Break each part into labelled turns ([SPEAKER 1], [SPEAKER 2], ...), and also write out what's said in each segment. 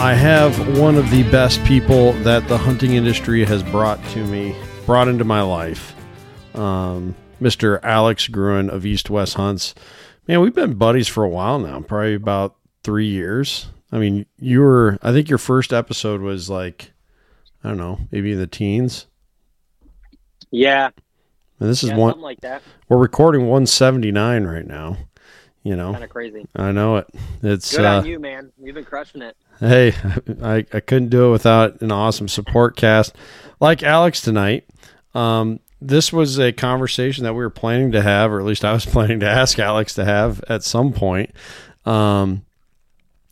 [SPEAKER 1] I have one of the best people that the hunting industry has brought to me, brought into my life. Um, Mr. Alex Gruen of East West Hunts. Man, we've been buddies for a while now, probably about three years. I mean, you were, I think your first episode was like, I don't know, maybe in the teens.
[SPEAKER 2] Yeah.
[SPEAKER 1] And this is
[SPEAKER 2] yeah,
[SPEAKER 1] one,
[SPEAKER 2] something like that.
[SPEAKER 1] we're recording 179 right now. You know,
[SPEAKER 2] Kind of crazy.
[SPEAKER 1] I know it. It's,
[SPEAKER 2] Good
[SPEAKER 1] uh,
[SPEAKER 2] on you, man. You've been crushing it.
[SPEAKER 1] Hey, I, I couldn't do it without an awesome support cast like Alex tonight. Um, this was a conversation that we were planning to have, or at least I was planning to ask Alex to have at some point. Um,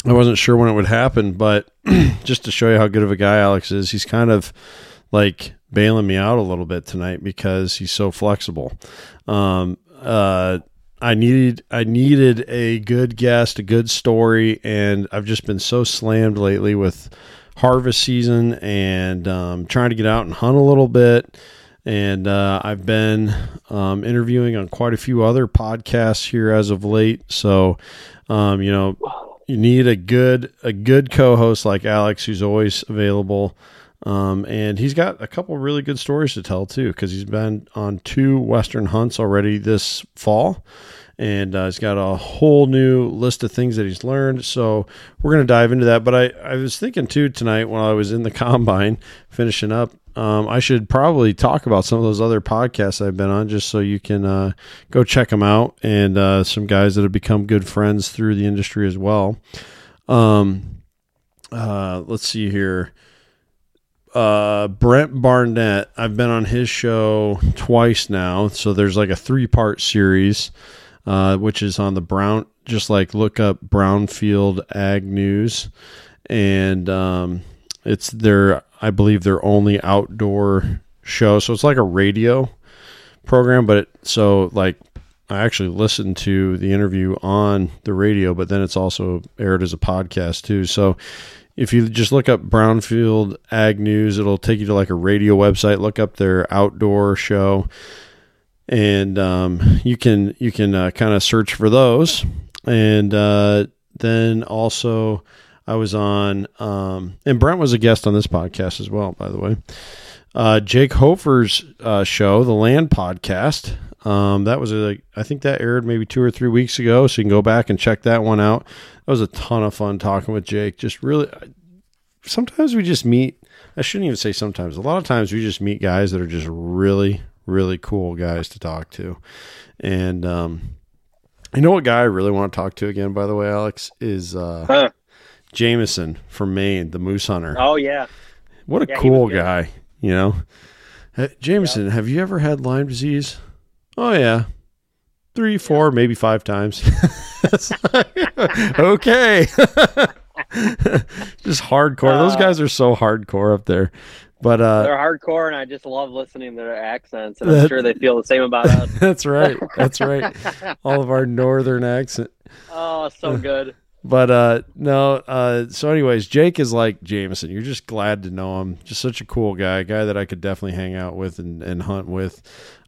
[SPEAKER 1] I wasn't sure when it would happen, but just to show you how good of a guy Alex is, he's kind of like bailing me out a little bit tonight because he's so flexible. Um, uh, I needed I needed a good guest, a good story, and I've just been so slammed lately with harvest season and um, trying to get out and hunt a little bit. And uh, I've been um, interviewing on quite a few other podcasts here as of late. So, um, you know, you need a good a good co-host like Alex, who's always available. Um, and he's got a couple really good stories to tell too, because he's been on two Western hunts already this fall, and uh, he's got a whole new list of things that he's learned. So we're going to dive into that. But I, I was thinking too tonight while I was in the combine finishing up, um, I should probably talk about some of those other podcasts I've been on, just so you can uh, go check them out, and uh, some guys that have become good friends through the industry as well. Um, uh, let's see here uh, Brent Barnett. I've been on his show twice now, so there's like a three part series, uh, which is on the Brown. Just like look up Brownfield Ag News, and um, it's their, I believe, their only outdoor show. So it's like a radio program, but it, so like I actually listened to the interview on the radio, but then it's also aired as a podcast too. So if you just look up Brownfield Ag News, it'll take you to like a radio website. Look up their outdoor show, and um, you can you can uh, kind of search for those. And uh, then also, I was on, um, and Brent was a guest on this podcast as well, by the way. Uh, Jake Hofer's uh, show, the Land Podcast. Um, that was a, I think that aired maybe two or three weeks ago, so you can go back and check that one out. That was a ton of fun talking with Jake. Just really, sometimes we just meet. I shouldn't even say sometimes. A lot of times we just meet guys that are just really, really cool guys to talk to. And um, you know what guy I really want to talk to again, by the way, Alex, is uh,
[SPEAKER 2] Huh.
[SPEAKER 1] Jameson from Maine, the moose hunter.
[SPEAKER 2] Oh yeah.
[SPEAKER 1] What a
[SPEAKER 2] Yeah,
[SPEAKER 1] cool guy, you know. Jameson, have you ever had Lyme disease? Oh yeah, three, four, maybe five times. Okay, just hardcore. Those
[SPEAKER 2] Uh,
[SPEAKER 1] guys are so hardcore up there. But uh,
[SPEAKER 2] They're hardcore, and I just love listening to their accents, and I'm sure they feel the same about us.
[SPEAKER 1] that's right. That's right. All of our northern accent.
[SPEAKER 2] oh, so good.
[SPEAKER 1] But uh no, uh so anyways, Jake is like Jameson. You're just glad to know him. Just such a cool guy, a guy that I could definitely hang out with and, and hunt with.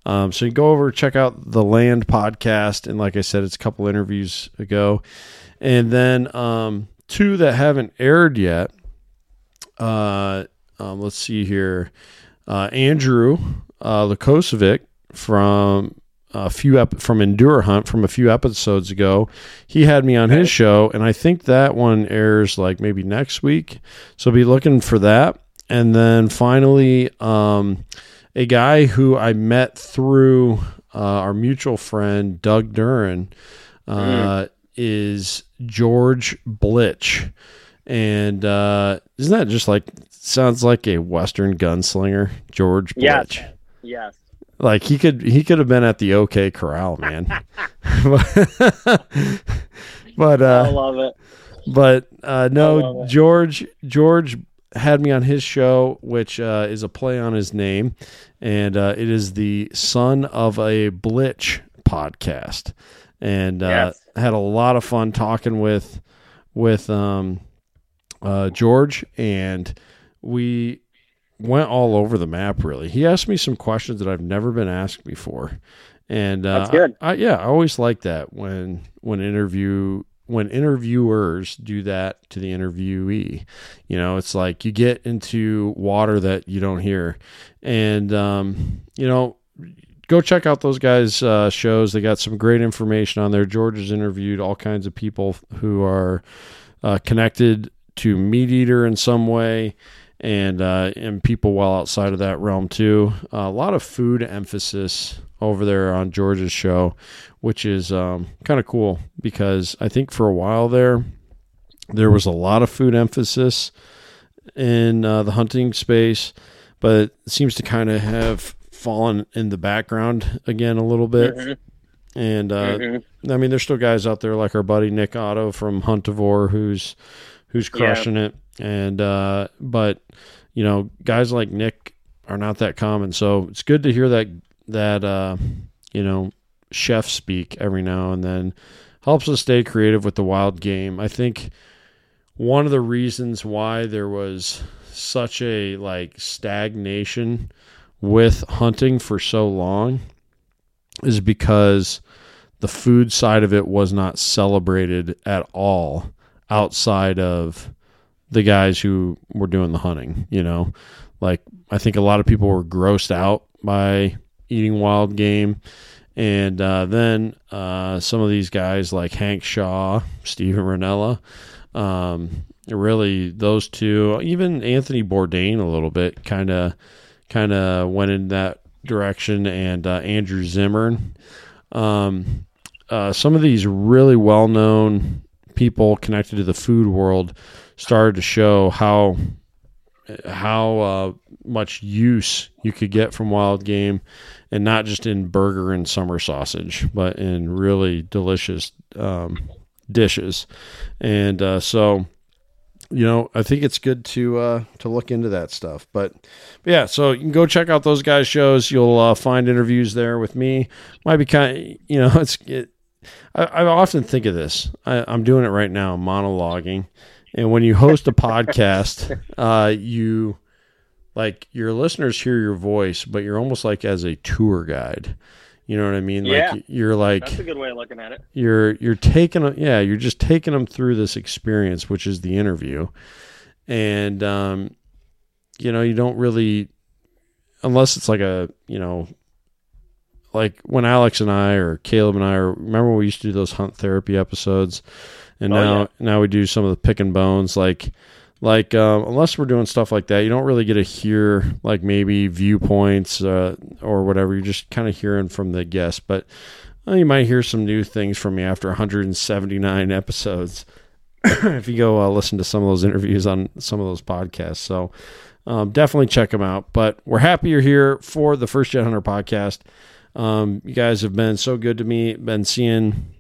[SPEAKER 1] Um so you go over, check out the Land podcast, and like I said, it's a couple interviews ago. And then um two that haven't aired yet. Uh um, let's see here. Uh Andrew uh Lukosevic from a few ep- from Endure Hunt from a few episodes ago. He had me on his show, and I think that one airs like maybe next week. So be looking for that. And then finally, um, a guy who I met through uh, our mutual friend Doug Duran uh, is George Blitch. And uh, isn't that just like sounds like a Western gunslinger, George
[SPEAKER 2] Yes.
[SPEAKER 1] Blitch?
[SPEAKER 2] Yes.
[SPEAKER 1] Like he could he could have been at the OK Corral, man. but but,
[SPEAKER 2] I
[SPEAKER 1] uh
[SPEAKER 2] love it.
[SPEAKER 1] but uh no. George George had me on his show, which uh, is a play on his name, and uh, it is the Son of a Blitch podcast, and uh,
[SPEAKER 2] Yes.
[SPEAKER 1] had a lot of fun talking with with um, uh, George, and we went all over the map. Really, he asked me some questions that I've never been asked before, and uh,
[SPEAKER 2] That's good.
[SPEAKER 1] I, yeah, I always like that when when interview when interviewers do that to the interviewee. You know, it's like you get into water that you don't hear, and um, you know. Go check out those guys' uh, shows. They got some great information on there. George has interviewed all kinds of people who are uh, connected to MeatEater in some way, and uh, and people well outside of that realm too. a lot of food emphasis over there on George's show, which is um, kind of cool because I think for a while there, there was a lot of food emphasis in uh, the hunting space, but it seems to kind of have fallen in the background again a little bit.
[SPEAKER 2] Mhm,
[SPEAKER 1] And uh,
[SPEAKER 2] mhm.
[SPEAKER 1] I mean, there's still guys out there like our buddy Nick Otto from Huntivore who's who's
[SPEAKER 2] Yeah.
[SPEAKER 1] crushing it, and uh, but you know, guys like Nick are not that common, so it's good to hear that that uh, you know chef speak every now and then. Helps us stay creative with the wild game. I think one of the reasons why there was such a like stagnation with hunting for so long is because the food side of it was not celebrated at all outside of the guys who were doing the hunting, you know. Like I think a lot of people were grossed out by eating wild game. And uh, then uh, some of these guys like Hank Shaw, Steven Rinella, um, really those two, even Anthony Bourdain a little bit, kind of kind of went in that direction, and uh, Andrew Zimmern. Um, uh, some of these really well known people connected to the food world started to show how how uh, much use you could get from wild game, and not just in burger and summer sausage, but in really delicious um, dishes. And uh, so, you know, I think it's good to uh, to look into that stuff. But, but yeah, so you can go check out those guys' shows. You'll uh, find interviews there with me. Might be kind of, you know, it's. It, I, I often think of this. I, I'm doing it right now, monologuing. And when you host a podcast, uh, you like your listeners hear your voice, but you're almost like as a tour guide. You know what I mean?
[SPEAKER 2] Yeah.
[SPEAKER 1] Like you're like
[SPEAKER 2] That's a good way of looking at it.
[SPEAKER 1] you're you're taking a, yeah you're just taking them through this experience which is the interview and um you know you don't really unless it's like a you know like when alex and i or caleb and i or remember we used to do those hunt therapy episodes and
[SPEAKER 2] Oh,
[SPEAKER 1] now
[SPEAKER 2] yeah.
[SPEAKER 1] now we do some of the pick and bones like like um, unless we're doing stuff like that you don't really get to hear like maybe viewpoints uh, or whatever you're just kind of hearing from the guest but well, you might hear some new things from me after 179 episodes if you go uh, listen to some of those interviews on some of those podcasts. So um, definitely check them out. But we're happy you're here for the First Gen Hunter podcast. Um, you guys have been so good to me. Been seeing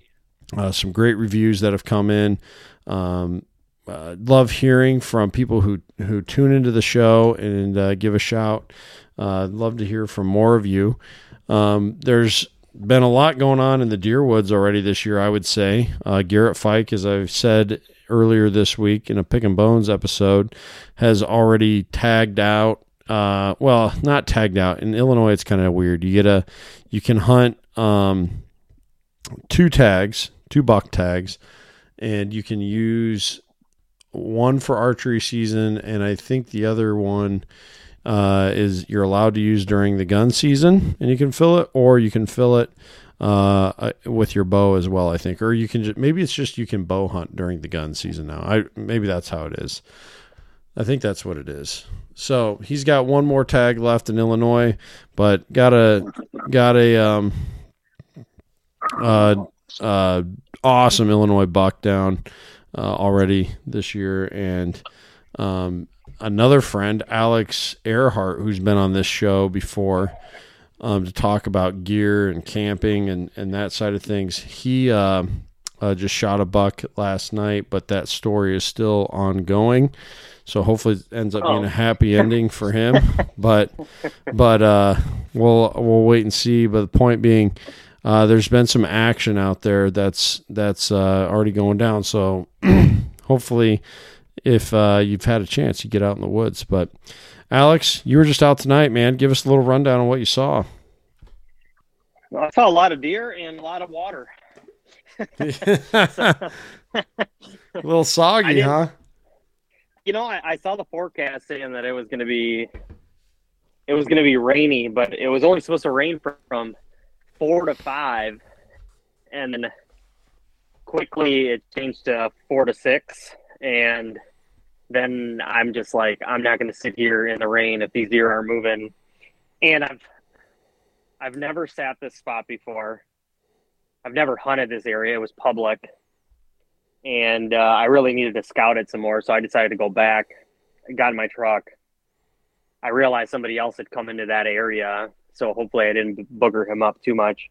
[SPEAKER 1] uh, some great reviews that have come in. Um, uh, love hearing from people who who tune into the show and uh, give a shout. Uh, love to hear from more of you. Um, there's been a lot going on in the deer woods already this year, I would say. Uh, Garrett Fike, as I've said earlier this week in a Pick and Bones episode, has already tagged out. Uh, well, not tagged out. In Illinois, it's kind of weird. You get a, you can hunt um, two tags, two buck tags, and you can use one for archery season, and I think the other one uh, is you're allowed to use during the gun season, and you can fill it, or you can fill it uh, uh, with your bow as well. I think, or you can just maybe it's just you can bow hunt during the gun season now. I maybe that's how it is. I think that's what it is. So he's got one more tag left in Illinois, but got a got a um uh uh awesome Illinois buck down uh, already this year, and um another friend, Alex Earhart, who's been on this show before um, to talk about gear and camping and, and that side of things. He uh, uh, just shot a buck last night, but that story is still ongoing. So hopefully it ends up being
[SPEAKER 2] Oh.
[SPEAKER 1] a happy ending for him. but but uh, we'll we'll wait and see. But the point being, uh, there's been some action out there that's that's uh, already going down. So hopefully, if uh, you've had a chance, you get out in the woods. But Alex, you were just out tonight, man. Give us a little rundown on what you saw.
[SPEAKER 2] Well, I saw a lot of deer and a lot of water.
[SPEAKER 1] a little soggy, huh?
[SPEAKER 2] You know, I, I saw the forecast saying that it was going to be it was going to be rainy, but it was only supposed to rain from, from four to five, and then quickly it changed to four to six, and then I'm just like, I'm not going to sit here in the rain if these deer are moving, and I've I've never sat this spot before. I've never hunted this area. It was public and uh, I really needed to scout it some more. So I decided to go back. I got in my truck. I realized somebody else had come into that area, so hopefully I didn't booger him up too much.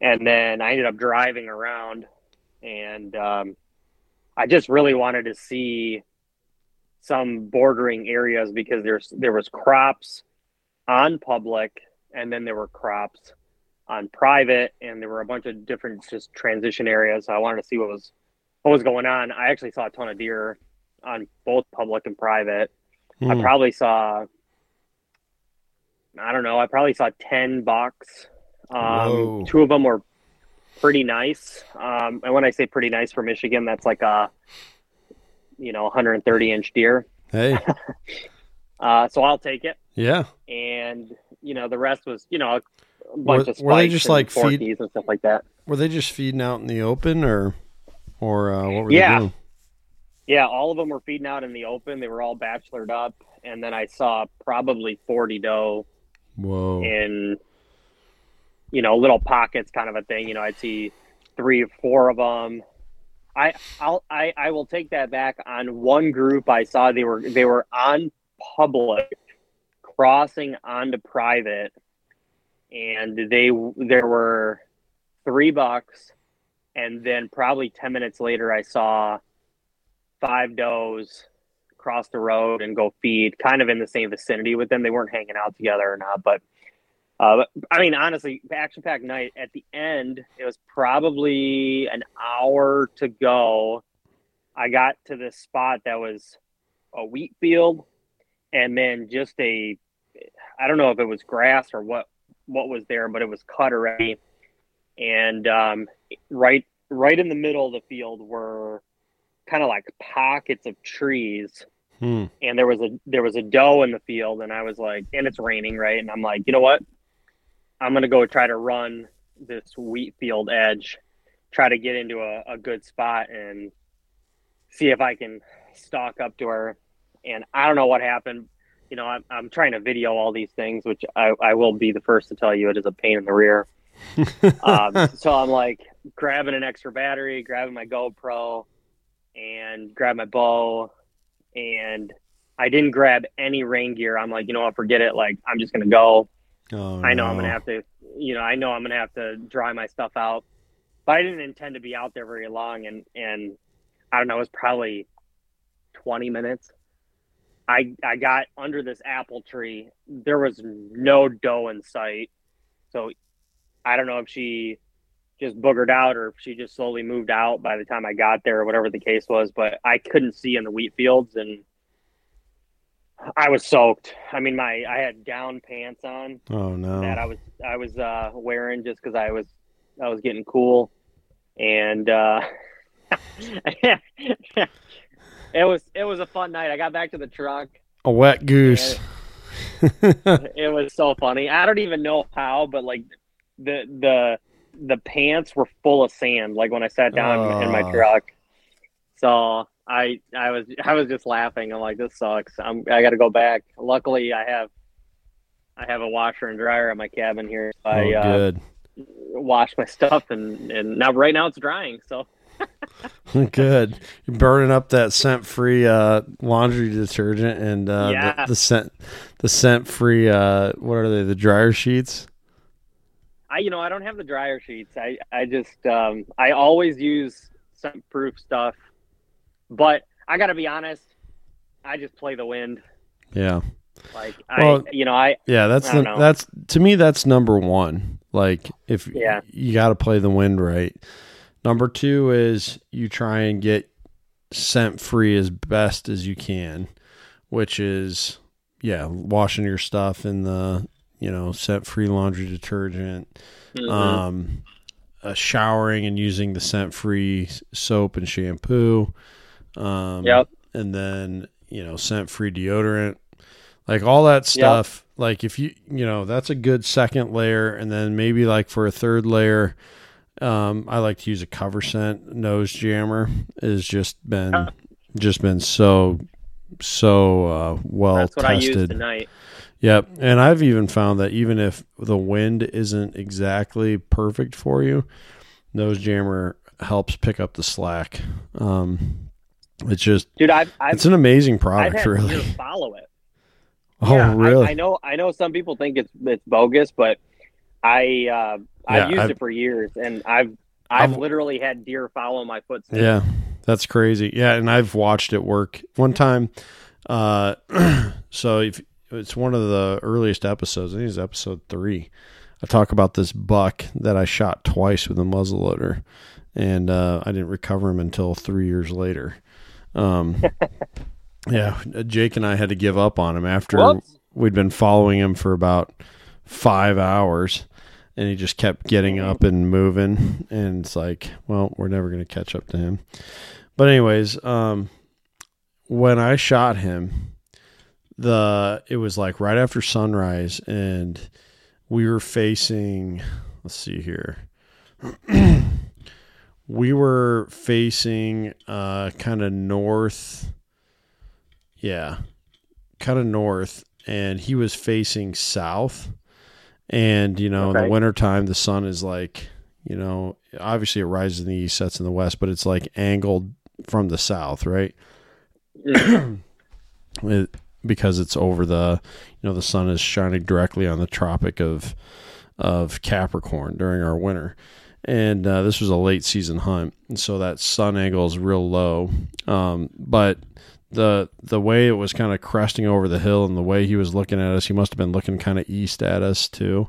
[SPEAKER 2] And then I ended up driving around, and um, I just really wanted to see some bordering areas because there's there was crops on public, and then there were crops on private, and there were a bunch of different just transition areas. So I wanted to see what was what was going on. I actually saw a ton of deer on both public and private. I
[SPEAKER 1] Hmm.
[SPEAKER 2] probably saw, I don't know, I probably saw 10 bucks. Um, two of them were pretty nice. Um, and when I say pretty nice for Michigan, that's like a, you know, 130 inch deer.
[SPEAKER 1] Hey,
[SPEAKER 2] Uh, so I'll take it.
[SPEAKER 1] yeah.
[SPEAKER 2] And, you know, the rest was, you know, a bunch
[SPEAKER 1] Were-
[SPEAKER 2] of
[SPEAKER 1] were they just,
[SPEAKER 2] and
[SPEAKER 1] like, feed-
[SPEAKER 2] and stuff like that.
[SPEAKER 1] Were they just feeding out in the open, or or uh, what were
[SPEAKER 2] Yeah.
[SPEAKER 1] they doing?
[SPEAKER 2] Yeah, all of them were feeding out in the open. They were all bachelored up. And then I saw probably 40 doe
[SPEAKER 1] Whoa.
[SPEAKER 2] in you know little pockets kind of a thing. You know i'd see three or four of them i i'll i i will take that back. On one group i saw they were they were on public crossing onto private and they there were three bucks and then probably 10 minutes later i saw five does cross the road and go feed kind of in the same vicinity with them they weren't hanging out together or not but uh, but, I mean, honestly, action packed night. At the end, it was probably an hour to go. I got to this spot that was a wheat field, and then just a, I don't know if it was grass or what what was there, but it was cut already. And um, right right in the middle of the field were kind of like pockets of trees
[SPEAKER 1] Hmm.
[SPEAKER 2] and there was a there was a doe in the field and I was like and it's raining right? And I'm like you know what? I'm gonna go try to run this wheat field edge try to get into a, a good spot and see if I can stalk up to her. And I don't know what happened. You know I'm, I'm trying to video all these things which I, I will be the first to tell you it is a pain in the rear. Um, so I'm like grabbing an extra battery, grabbing my GoPro, and grab my bow, and I didn't grab any rain gear. I'm like, you know what, forget it. Like I'm just gonna go.
[SPEAKER 1] Oh,
[SPEAKER 2] I know I'm gonna have to, you know, I know I'm gonna have to dry my stuff out, but I didn't intend to be out there very long, and and I don't know, it was probably 20 minutes. I I got under this apple tree. There was no doe in sight, so I don't know if she just boogered out or she just slowly moved out by the time I got there or whatever the case was. But I couldn't see in the wheat fields and I was soaked. I mean, my I had down pants on
[SPEAKER 1] Oh no.
[SPEAKER 2] that I was I was uh, wearing just because I was I was getting cool, and uh, it was it was a fun night. I got back to the truck.
[SPEAKER 1] A wet goose.
[SPEAKER 2] It was so funny. I don't even know how, but like the the the pants were full of sand. Like when I sat down in my truck, so I I was I was just laughing. I'm like, this sucks. I'm I got to go back. Luckily, I have I have a washer and dryer at my cabin here. So
[SPEAKER 1] oh,
[SPEAKER 2] I uh, wash my stuff and and now right now it's drying. So
[SPEAKER 1] Good. You're burning up that scent free uh, laundry detergent and uh,
[SPEAKER 2] Yeah.
[SPEAKER 1] the, the scent the scent free uh, what are they, the dryer sheets?
[SPEAKER 2] I you know I don't have the dryer sheets. I I just um, I always use scent proof stuff, but I got to be honest. I just play the wind.
[SPEAKER 1] Yeah.
[SPEAKER 2] Like
[SPEAKER 1] Well,
[SPEAKER 2] I, you know, I
[SPEAKER 1] Yeah, that's
[SPEAKER 2] I
[SPEAKER 1] the,
[SPEAKER 2] know.
[SPEAKER 1] that's to me that's number one. Like if
[SPEAKER 2] Yeah.
[SPEAKER 1] you got to play the wind right. Number two is you try and get scent free as best as you can, which is yeah, washing your stuff in the you know scent free laundry detergent,
[SPEAKER 2] mhm.
[SPEAKER 1] um, uh, showering and using the scent free soap and shampoo. Um,
[SPEAKER 2] Yep.
[SPEAKER 1] And then, you know, scent free deodorant, like all that stuff. Like if you, you know, that's a good second layer. And then maybe like for a third layer, um, I like to use a cover scent nose jammer has just been, just been so, so, uh, well
[SPEAKER 2] that's what I
[SPEAKER 1] tested.
[SPEAKER 2] used tonight.
[SPEAKER 1] Yep. And I've even found that even if the wind isn't exactly perfect for you, nose jammer helps pick up the slack. Um, it's just,
[SPEAKER 2] Dude, I've I've,
[SPEAKER 1] it's an amazing
[SPEAKER 2] I've
[SPEAKER 1] product,
[SPEAKER 2] had
[SPEAKER 1] really.
[SPEAKER 2] follow it.
[SPEAKER 1] Oh,
[SPEAKER 2] Yeah, I-
[SPEAKER 1] really?
[SPEAKER 2] I, know I know some people think it's it's bogus, but I uh, I've
[SPEAKER 1] Yeah,
[SPEAKER 2] used
[SPEAKER 1] I've-
[SPEAKER 2] it for years, and I've I've,
[SPEAKER 1] I've-
[SPEAKER 2] literally had deer follow my footsteps.
[SPEAKER 1] Yeah, that's crazy. Yeah, and I've watched it work one time. Uh, so if it's one of the earliest episodes, I think it's episode three. I talk about this buck that I shot twice with a muzzleloader, and uh, I didn't recover him until three years later. Um, yeah, Jake and I had to give up on him after
[SPEAKER 2] Whoops.
[SPEAKER 1] we'd been following him for about five hours and he just kept getting up and moving and it's like well we're never going to catch up to him but anyways um when i shot him the it was like right after sunrise and we were facing let's see here. We were facing uh kind of north yeah kind of north and he was facing south. And you know in
[SPEAKER 2] Okay.
[SPEAKER 1] the wintertime the sun is like you know obviously it rises in the east sets in the west but it's like angled from the south right? It- because it's over the you know the sun is shining directly on the tropic of of capricorn during our winter. And uh, this was a late season hunt and so that sun angle is real low. Um, but the the way it was kind of cresting over the hill and the way he was looking at us, he must have been looking kind of east at us too.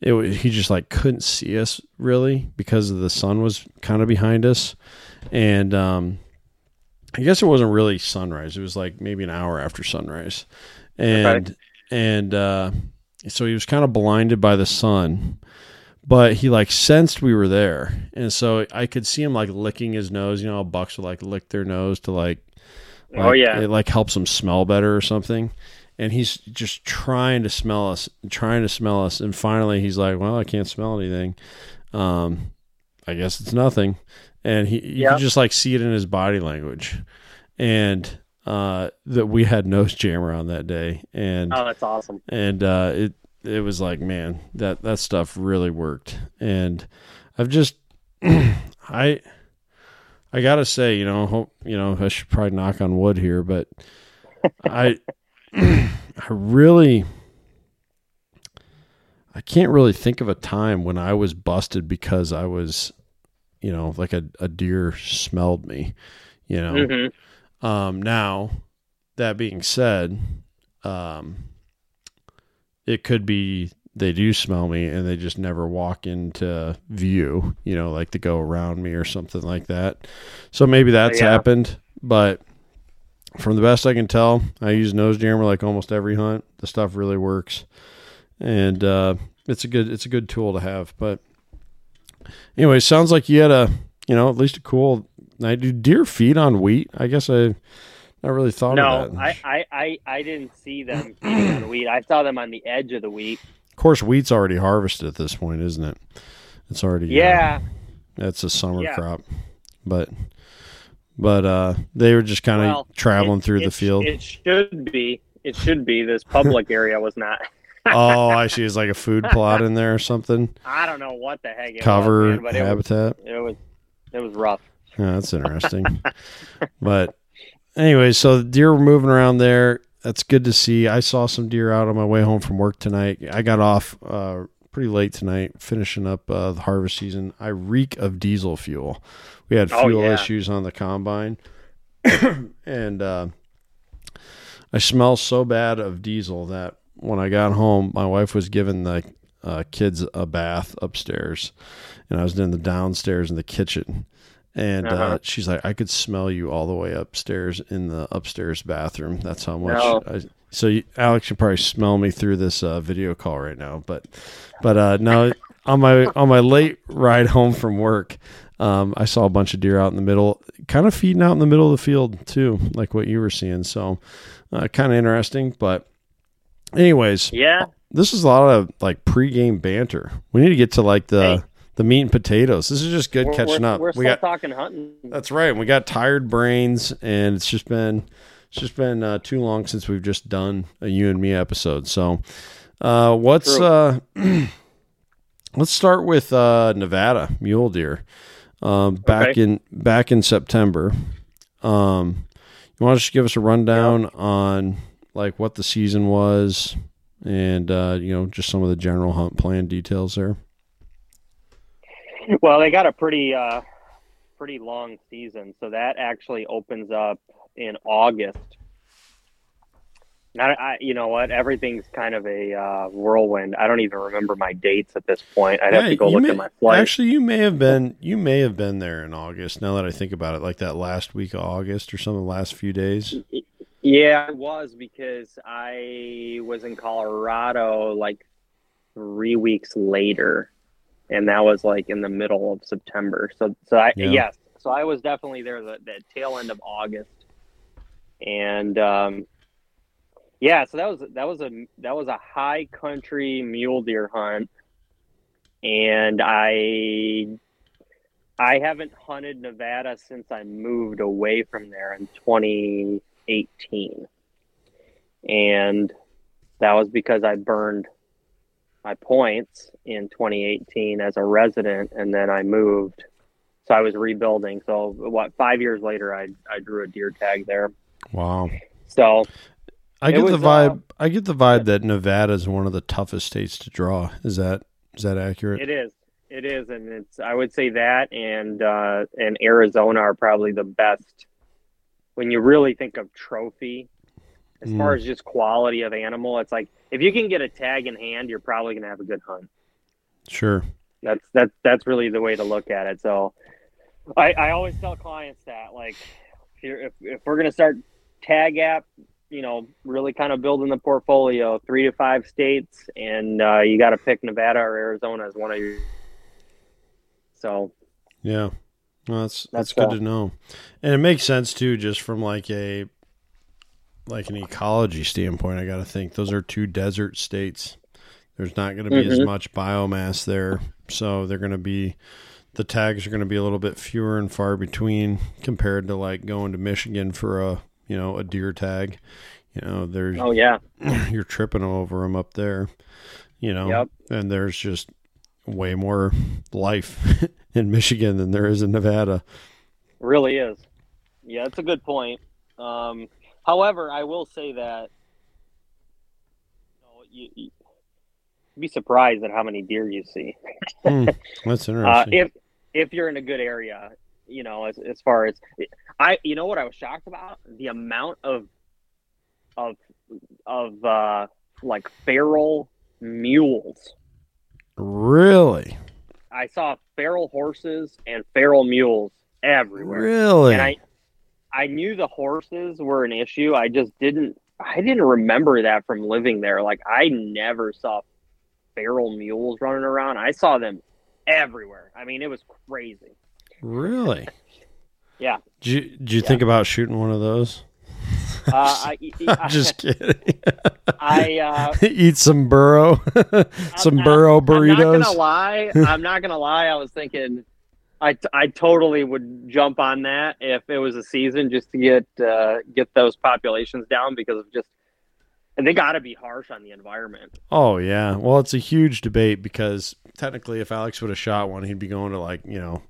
[SPEAKER 1] It he just like couldn't see us really because the sun was kind of behind us, and um, I guess it wasn't really sunrise. It was like maybe an hour after sunrise, and and uh, so he was kind of blinded by the sun. But he like sensed we were there, and so I could see him like licking his nose. You know, how bucks will like lick their nose to like
[SPEAKER 2] Oh, yeah.
[SPEAKER 1] it like helps him smell better or something. And he's just trying to smell us, trying to smell us, and finally he's like, "Well, I can't smell anything. Um, I guess it's nothing." And he, you
[SPEAKER 2] Yeah.
[SPEAKER 1] just like see it in his body language, and uh, that we had nose jammer on that day, and
[SPEAKER 2] Oh, that's awesome.
[SPEAKER 1] and uh, it it was like, man, that that stuff really worked. And I've just, I, I gotta say, you know, hope you know, I should probably knock on wood here, but I, I really, I can't really think of a time when I was busted because I was, you know, like a, a deer smelled me, you know.
[SPEAKER 2] hmm
[SPEAKER 1] Um, now, that being said, um, it could be they do smell me and they just never walk into view, you know, like to go around me or something like that. So maybe that's
[SPEAKER 2] Yeah.
[SPEAKER 1] happened, but from the best I can tell, I use nose jammer like almost every hunt. The stuff really works, and uh, it's a good it's a good tool to have. But anyway, sounds like you had a you know at least a cool night. Do deer feed on wheat? I guess I not really thought
[SPEAKER 2] No,
[SPEAKER 1] of that.
[SPEAKER 2] I, I, I, I didn't see them feeding on wheat. I saw them on the edge of the wheat.
[SPEAKER 1] Of course, wheat's already harvested at this point, isn't it? It's already uh,
[SPEAKER 2] Yeah,
[SPEAKER 1] that's a summer
[SPEAKER 2] Yeah.
[SPEAKER 1] crop, but but uh, they were just kind of
[SPEAKER 2] well,
[SPEAKER 1] traveling
[SPEAKER 2] it-
[SPEAKER 1] through
[SPEAKER 2] it
[SPEAKER 1] the field.
[SPEAKER 2] It should be. It should be. This public area was not.
[SPEAKER 1] Oh, I see. It's like a food plot in there or something.
[SPEAKER 2] I don't know what the heck it
[SPEAKER 1] Cover
[SPEAKER 2] was, man, but it was,
[SPEAKER 1] habitat.
[SPEAKER 2] it was it was rough.
[SPEAKER 1] Yeah, that's interesting. but anyway, so the deer were moving around there. That's good to see. I saw some deer out on my way home from work tonight. I got off uh, pretty late tonight, finishing up uh, the harvest season. I reek of diesel fuel. We had
[SPEAKER 2] Oh,
[SPEAKER 1] fuel
[SPEAKER 2] yeah.
[SPEAKER 1] issues on the combine, and uh, I smell so bad of diesel that when I got home, my wife was giving the uh, kids a bath upstairs, and I was in the downstairs in the kitchen. And uh
[SPEAKER 2] Uh-huh.
[SPEAKER 1] she's like, I could smell you all the way upstairs in the upstairs bathroom. That's how much.
[SPEAKER 2] No.
[SPEAKER 1] I, so you, Alex should probably smell me through this uh, video call right now. But, but uh, no, on my on my late ride home from work, um, I saw a bunch of deer out in the middle, kind of feeding out in the middle of the field too, like what you were seeing. So, uh, kind of interesting. But, anyways,
[SPEAKER 2] Yeah.
[SPEAKER 1] this is a lot of like pregame banter. We need to get to like the
[SPEAKER 2] Hey.
[SPEAKER 1] the meat and potatoes. This is just good
[SPEAKER 2] We're,
[SPEAKER 1] catching
[SPEAKER 2] we're,
[SPEAKER 1] up.
[SPEAKER 2] We're
[SPEAKER 1] we
[SPEAKER 2] still
[SPEAKER 1] got
[SPEAKER 2] talking hunting.
[SPEAKER 1] that's right. We got tired brains, and it's just been it's just been uh, too long since we've just done a you and me episode. So, uh, what's uh, let's start with uh, Nevada mule deer. Um, back
[SPEAKER 2] Okay.
[SPEAKER 1] in back in September. Um, you want to just give us a rundown on like what the season was, and uh, you know just some of the general hunt plan details there.
[SPEAKER 2] Well, they got a pretty uh, pretty long season, so that actually opens up in August. Now, I, you know what? Everything's kind of a uh, whirlwind. I don't even remember my dates at this point. I'd have
[SPEAKER 1] Yeah,
[SPEAKER 2] to go look
[SPEAKER 1] may-
[SPEAKER 2] at my flight.
[SPEAKER 1] Actually, you may have been you may have been there in August. Now that I think about it, like that last week of August or some of the last few days.
[SPEAKER 2] Yeah, I was because I was in Colorado like three weeks later, and that was like in the middle of September. So, so I
[SPEAKER 1] Yeah.
[SPEAKER 2] yes, so I was definitely there the, the tail end of August, and um, yeah, so that was that was a that was a high country mule deer hunt, and I I haven't hunted Nevada since I moved away from there in 2018. And that was because I burned my points in 2018 as a resident and then I moved. So I was rebuilding. So what, 5 years later I I drew a deer tag there.
[SPEAKER 1] Wow,
[SPEAKER 2] So
[SPEAKER 1] I get the vibe.
[SPEAKER 2] uh,
[SPEAKER 1] I get the vibe that Nevada is one of the toughest states to draw. Is that is that accurate?
[SPEAKER 2] it is it is and it's I would say that and uh and Arizona are probably the best when you really think of trophy as
[SPEAKER 1] Mm.
[SPEAKER 2] far as just quality of animal it's like if you can get a tag in hand you're probably going to have a good hunt
[SPEAKER 1] Sure.
[SPEAKER 2] that's that's that's really the way to look at it so i i always tell clients that like if you're if, if we're going to start tag app you know really kind of building the portfolio three to five states and uh, you got to pick nevada or arizona as one of your so
[SPEAKER 1] Yeah. Well, that's that's,
[SPEAKER 2] That's,
[SPEAKER 1] good
[SPEAKER 2] uh,
[SPEAKER 1] to know, and it makes sense too, just from like a like an ecology standpoint. I got to think those are two desert states. There's not going to be as
[SPEAKER 2] Mhm.
[SPEAKER 1] much biomass there, so they're going to be the tags are going to be a little bit fewer and far between compared to like going to Michigan for a you know a deer tag. You know, there's
[SPEAKER 2] oh yeah
[SPEAKER 1] you're tripping over them up there. You know,
[SPEAKER 2] Yep.
[SPEAKER 1] and there's just way more life in Michigan than there is in Nevada.
[SPEAKER 2] really is. Yeah it's a good point. Um however i will say that you, know, you, you'd be surprised at how many deer you see.
[SPEAKER 1] Hmm, that's
[SPEAKER 2] uh,
[SPEAKER 1] interesting.
[SPEAKER 2] if if you're in a good area you know as, as far as i you know what i was shocked about? The amount of of of uh like feral mules.
[SPEAKER 1] Really,
[SPEAKER 2] i saw feral horses and feral mules everywhere
[SPEAKER 1] really,
[SPEAKER 2] and i i knew the horses were an issue i just didn't i didn't remember that from living there like i never saw feral mules running around i saw them everywhere i mean it was crazy
[SPEAKER 1] really.
[SPEAKER 2] Yeah.
[SPEAKER 1] Did you, did you
[SPEAKER 2] Yeah.
[SPEAKER 1] think about shooting one of those?
[SPEAKER 2] Uh, I,
[SPEAKER 1] I'm just kidding.
[SPEAKER 2] I, uh,
[SPEAKER 1] Eat some burro, some
[SPEAKER 2] I'm-
[SPEAKER 1] burro
[SPEAKER 2] I'm not
[SPEAKER 1] burritos.
[SPEAKER 2] gonna lie. I'm not gonna lie. I was thinking, I, I totally would jump on that if it was a season just to get uh, get those populations down because of just, and they got to be harsh on the environment.
[SPEAKER 1] Oh yeah. Well, it's a huge debate because technically, if Alex would have shot one, he'd be going to like you know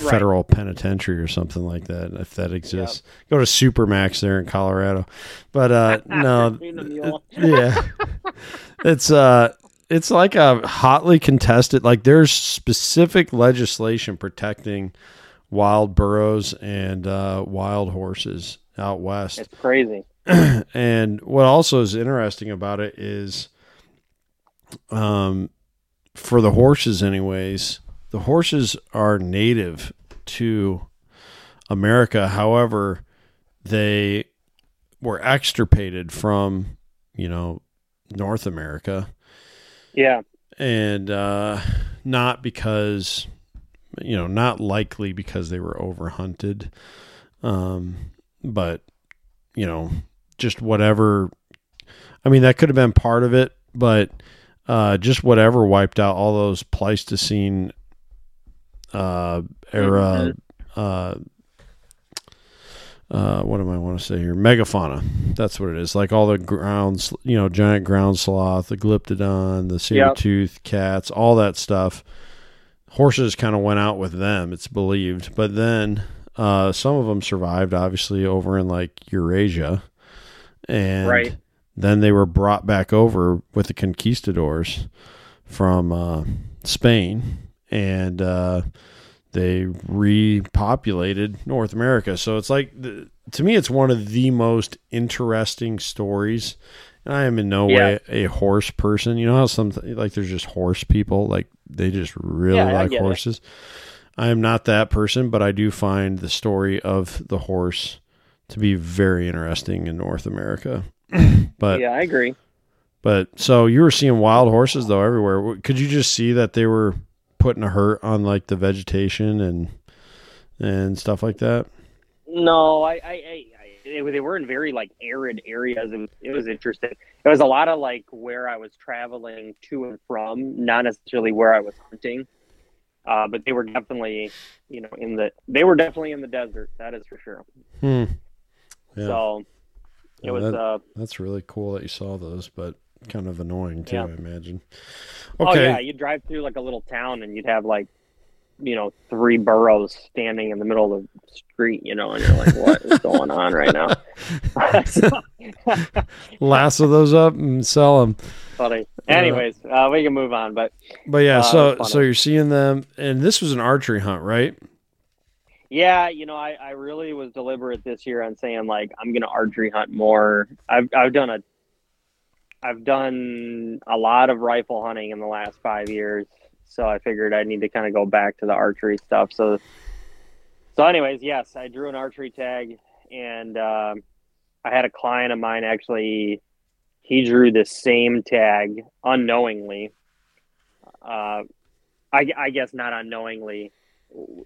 [SPEAKER 2] Right.
[SPEAKER 1] federal penitentiary or something like that if that exists. Go to Supermax there in Colorado. But uh no,
[SPEAKER 2] Eating
[SPEAKER 1] yeah, it's uh it's like a hotly contested. Like there's specific legislation protecting wild burros and uh, wild horses, out west.
[SPEAKER 2] It's crazy.
[SPEAKER 1] and what also is interesting about it is, um, for the horses, anyways, the horses are native to America. However, they were extirpated from, you know, North America.
[SPEAKER 2] Yeah.
[SPEAKER 1] And uh, not because, you know, not likely because they were overhunted, um, but, you know, just whatever. I mean, that could have been part of it, but uh, just whatever wiped out all those Pleistocene uh, era. Uh, uh, what do I want to say here? Megafauna. That's what it is. Like all the grounds, you know, giant ground sloth, the glyptodon, the saber tooth cats, all that stuff. Horses kind of went out with them, it's believed. But then uh, some of them survived, obviously, over in like Eurasia. And
[SPEAKER 2] right.
[SPEAKER 1] then they were brought back over with the conquistadors from uh, Spain. And uh, they repopulated North America. So it's like the, to me, it's one of the most interesting stories. And I am in no yeah. way a horse person. You know how some like there's just horse people like they just really yeah, like horses. It. I am not that person, but I do find the story of the horse to be very interesting in North America. but
[SPEAKER 2] yeah, I agree.
[SPEAKER 1] But so you were seeing wild horses though everywhere. Could you just see that they were putting a hurt on like the vegetation and and stuff like that?
[SPEAKER 2] No, I, I, I, I they were in very like arid areas. It was, it was interesting. It was a lot of like where I was traveling to and from, not necessarily where I was hunting. Uh, but they were definitely, you know, in the they were definitely in the desert. That is for sure.
[SPEAKER 1] Hmm.
[SPEAKER 2] Yeah. So it was.
[SPEAKER 1] That,
[SPEAKER 2] uh,
[SPEAKER 1] that's really cool that you saw those, but kind of annoying too.
[SPEAKER 2] Yeah.
[SPEAKER 1] I imagine.
[SPEAKER 2] Okay. Oh yeah, you'd drive through like a little town and you'd have like, you know, three burros standing in the middle of the street, you know, and you're like, what is going on right now?
[SPEAKER 1] Lasso those up and sell them.
[SPEAKER 2] Funny. Anyways, uh, we can move on, but
[SPEAKER 1] but yeah, uh, so so you're seeing them, and this was an archery hunt, right?
[SPEAKER 2] Yeah, you know, I, I really was deliberate this year on saying like I'm gonna archery hunt more. I've I've done a I've done a lot of rifle hunting in the last five years, so I figured I need to kind of go back to the archery stuff. So, so anyways, yes, I drew an archery tag, and uh, I had a client of mine actually. He drew the same tag unknowingly. Uh, I, I guess not unknowingly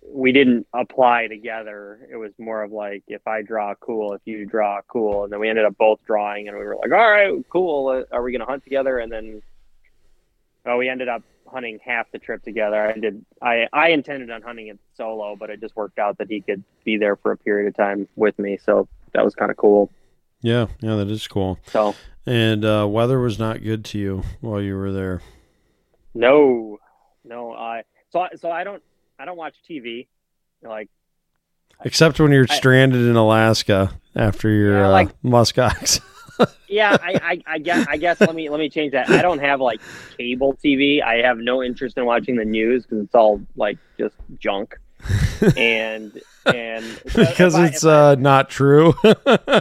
[SPEAKER 2] we didn't apply together. It was more of like if I draw cool, if you draw cool, and then we ended up both drawing, and we were like, all right, cool. Uh, are we going to hunt together? And then, oh, we ended up hunting half the trip together. I did. I I intended on hunting it solo, but it just worked out that he could be there for a period of time with me, so that was kind of cool.
[SPEAKER 1] Yeah, yeah, that is cool.
[SPEAKER 2] So,
[SPEAKER 1] and uh, weather was not good to you while you were there.
[SPEAKER 2] No, no. I so so I don't I don't watch TV. Like,
[SPEAKER 1] except when you're I, stranded in Alaska after your yeah, like, uh, muskox.
[SPEAKER 2] yeah, I, I, I, guess I guess let me let me change that. I don't have like cable TV. I have no interest in watching the news because it's all like just junk. and and
[SPEAKER 1] so because it's I, uh, not true.
[SPEAKER 2] yeah,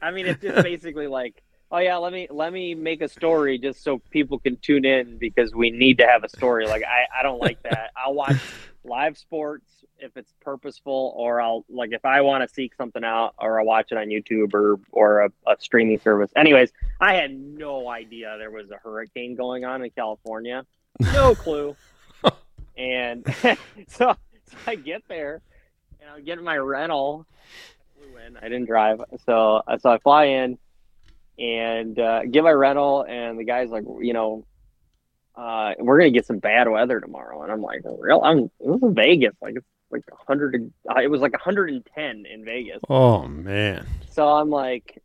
[SPEAKER 2] I mean it's just basically like oh yeah, let me let me make a story just so people can tune in because we need to have a story. Like I, I don't like that. I'll watch live sports if it's purposeful, or I'll like if I want to seek something out, or I'll watch it on YouTube or or a, a streaming service. Anyways, I had no idea there was a hurricane going on in California. No clue. and so, so I get there and I get my rental. I flew in. I didn't drive, so so I fly in and uh, get my rental. And the guy's like, you know, uh, we're gonna get some bad weather tomorrow. And I'm like, real? I'm it was Vegas, like it's like hundred. Uh, it was like 110 in Vegas.
[SPEAKER 1] Oh man.
[SPEAKER 2] So I'm like,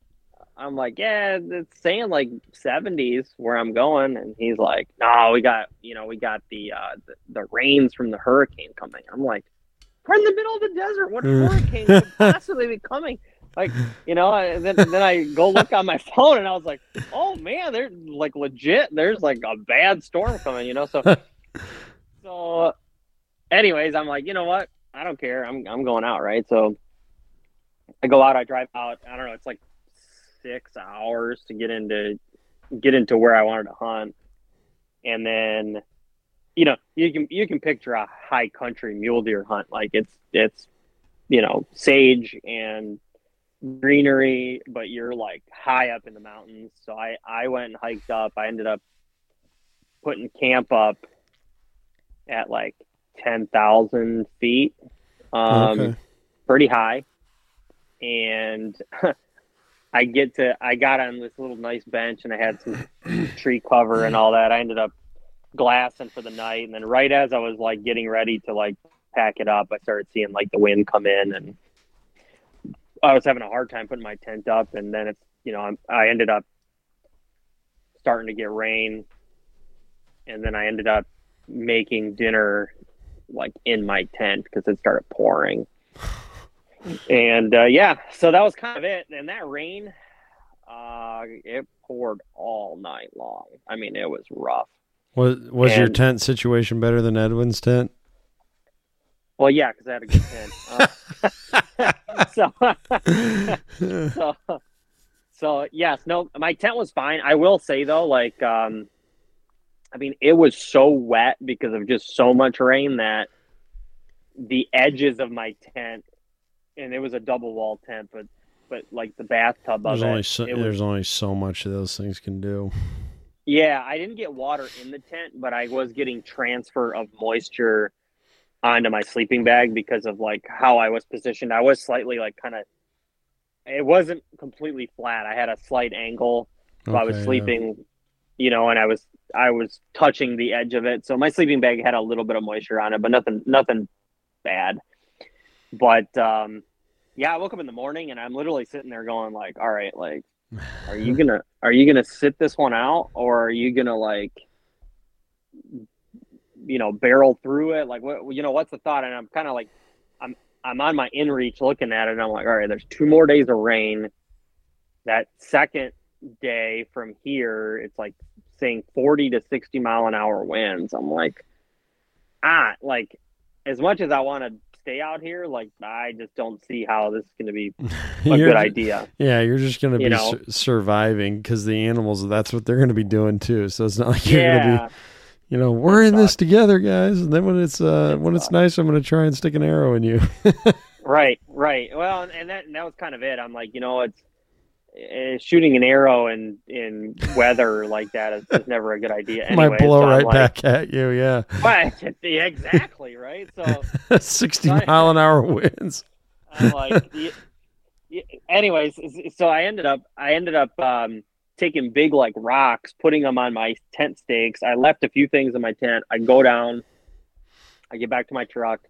[SPEAKER 2] I'm like, yeah, it's saying like 70s where I'm going, and he's like, no, we got, you know, we got the uh, the, the rains from the hurricane coming. I'm like, we're in the middle of the desert. What hurricane could possibly be coming? Like you know and then, then i go look on my phone and i was like oh man there's like legit. There's like a bad storm coming you know? So so anyways i'm like you know what? I don't care. I'm, I'm going out right? So I go out, I drive out. I don't know. It's like six hours to get into get into where I wanted to hunt, and then you know you can you can picture a high country mule deer hunt. Like it's it's you know sage and greenery, but you're like high up in the mountains. So I I went and hiked up. I ended up putting camp up at like ten thousand feet, um,
[SPEAKER 1] Okay.
[SPEAKER 2] pretty high, and. I get to I got on this little nice bench and I had some tree cover and all that. I ended up glassing for the night and then right as I was like getting ready to like pack it up, I started seeing like the wind come in and I was having a hard time putting my tent up and then it's you know, I'm, I ended up starting to get rain and then I ended up making dinner like in my tent because it started pouring and uh, yeah, so that was kind of it. And that rain, uh, it poured all night long. I mean, it was rough.
[SPEAKER 1] Was was your tent situation better than Edwin's tent?
[SPEAKER 2] Well, yeah, because I had a good tent. Uh, so, so, so yes, no, my tent was fine. I will say though, like, um, I mean, it was so wet because of just so much rain that the edges of my tent, and it was a double wall tent, but but like the bathtub of
[SPEAKER 1] There's
[SPEAKER 2] it,
[SPEAKER 1] only so,
[SPEAKER 2] it was
[SPEAKER 1] there's only so much of those things can do.
[SPEAKER 2] Yeah, I didn't get water in the tent, but I was getting transfer of moisture onto my sleeping bag because of like how I was positioned. I was slightly like kind of it wasn't completely flat. I had a slight angle. So I was
[SPEAKER 1] Okay, yeah.
[SPEAKER 2] sleeping, you know, and I was I was touching the edge of it. So my sleeping bag had a little bit of moisture on it, but nothing nothing bad. But um yeah, I woke up in the morning and I'm literally sitting there going like, all right, like are you gonna are you gonna sit this one out or are you gonna like you know barrel through it like what you know what's the thought and i'm kind of like i'm i'm on my inReach looking at it and i'm like all right there's two more days of rain that second day from here it's like saying 40 to 60 mile an hour winds i'm like ah like as much as i want to stay out here like i just don't see how this is going to be a good idea
[SPEAKER 1] Yeah, you're just gonna
[SPEAKER 2] You
[SPEAKER 1] be sur- surviving because the animals. That's what they're gonna be doing too. So it's not like you're gonna
[SPEAKER 2] yeah
[SPEAKER 1] be. You know, we're in this together, guys. And then when it's uh when it's nice, I'm gonna try and stick an arrow in you.
[SPEAKER 2] Right, right. Well, and- that and that was kind of it. I'm like, you know, it's uh, shooting an arrow in in weather like that is, is never a good idea. Anyway,
[SPEAKER 1] Might blow
[SPEAKER 2] so
[SPEAKER 1] right
[SPEAKER 2] like,
[SPEAKER 1] back at you. Yeah,
[SPEAKER 2] yeah, exactly, right? So
[SPEAKER 1] sixty
[SPEAKER 2] Sorry.
[SPEAKER 1] mile an hour winds.
[SPEAKER 2] I'm like, anyways, so I ended up I ended up um, taking big like rocks, putting them on my tent stakes. I left a few things in my tent. I go down, I get back to my truck,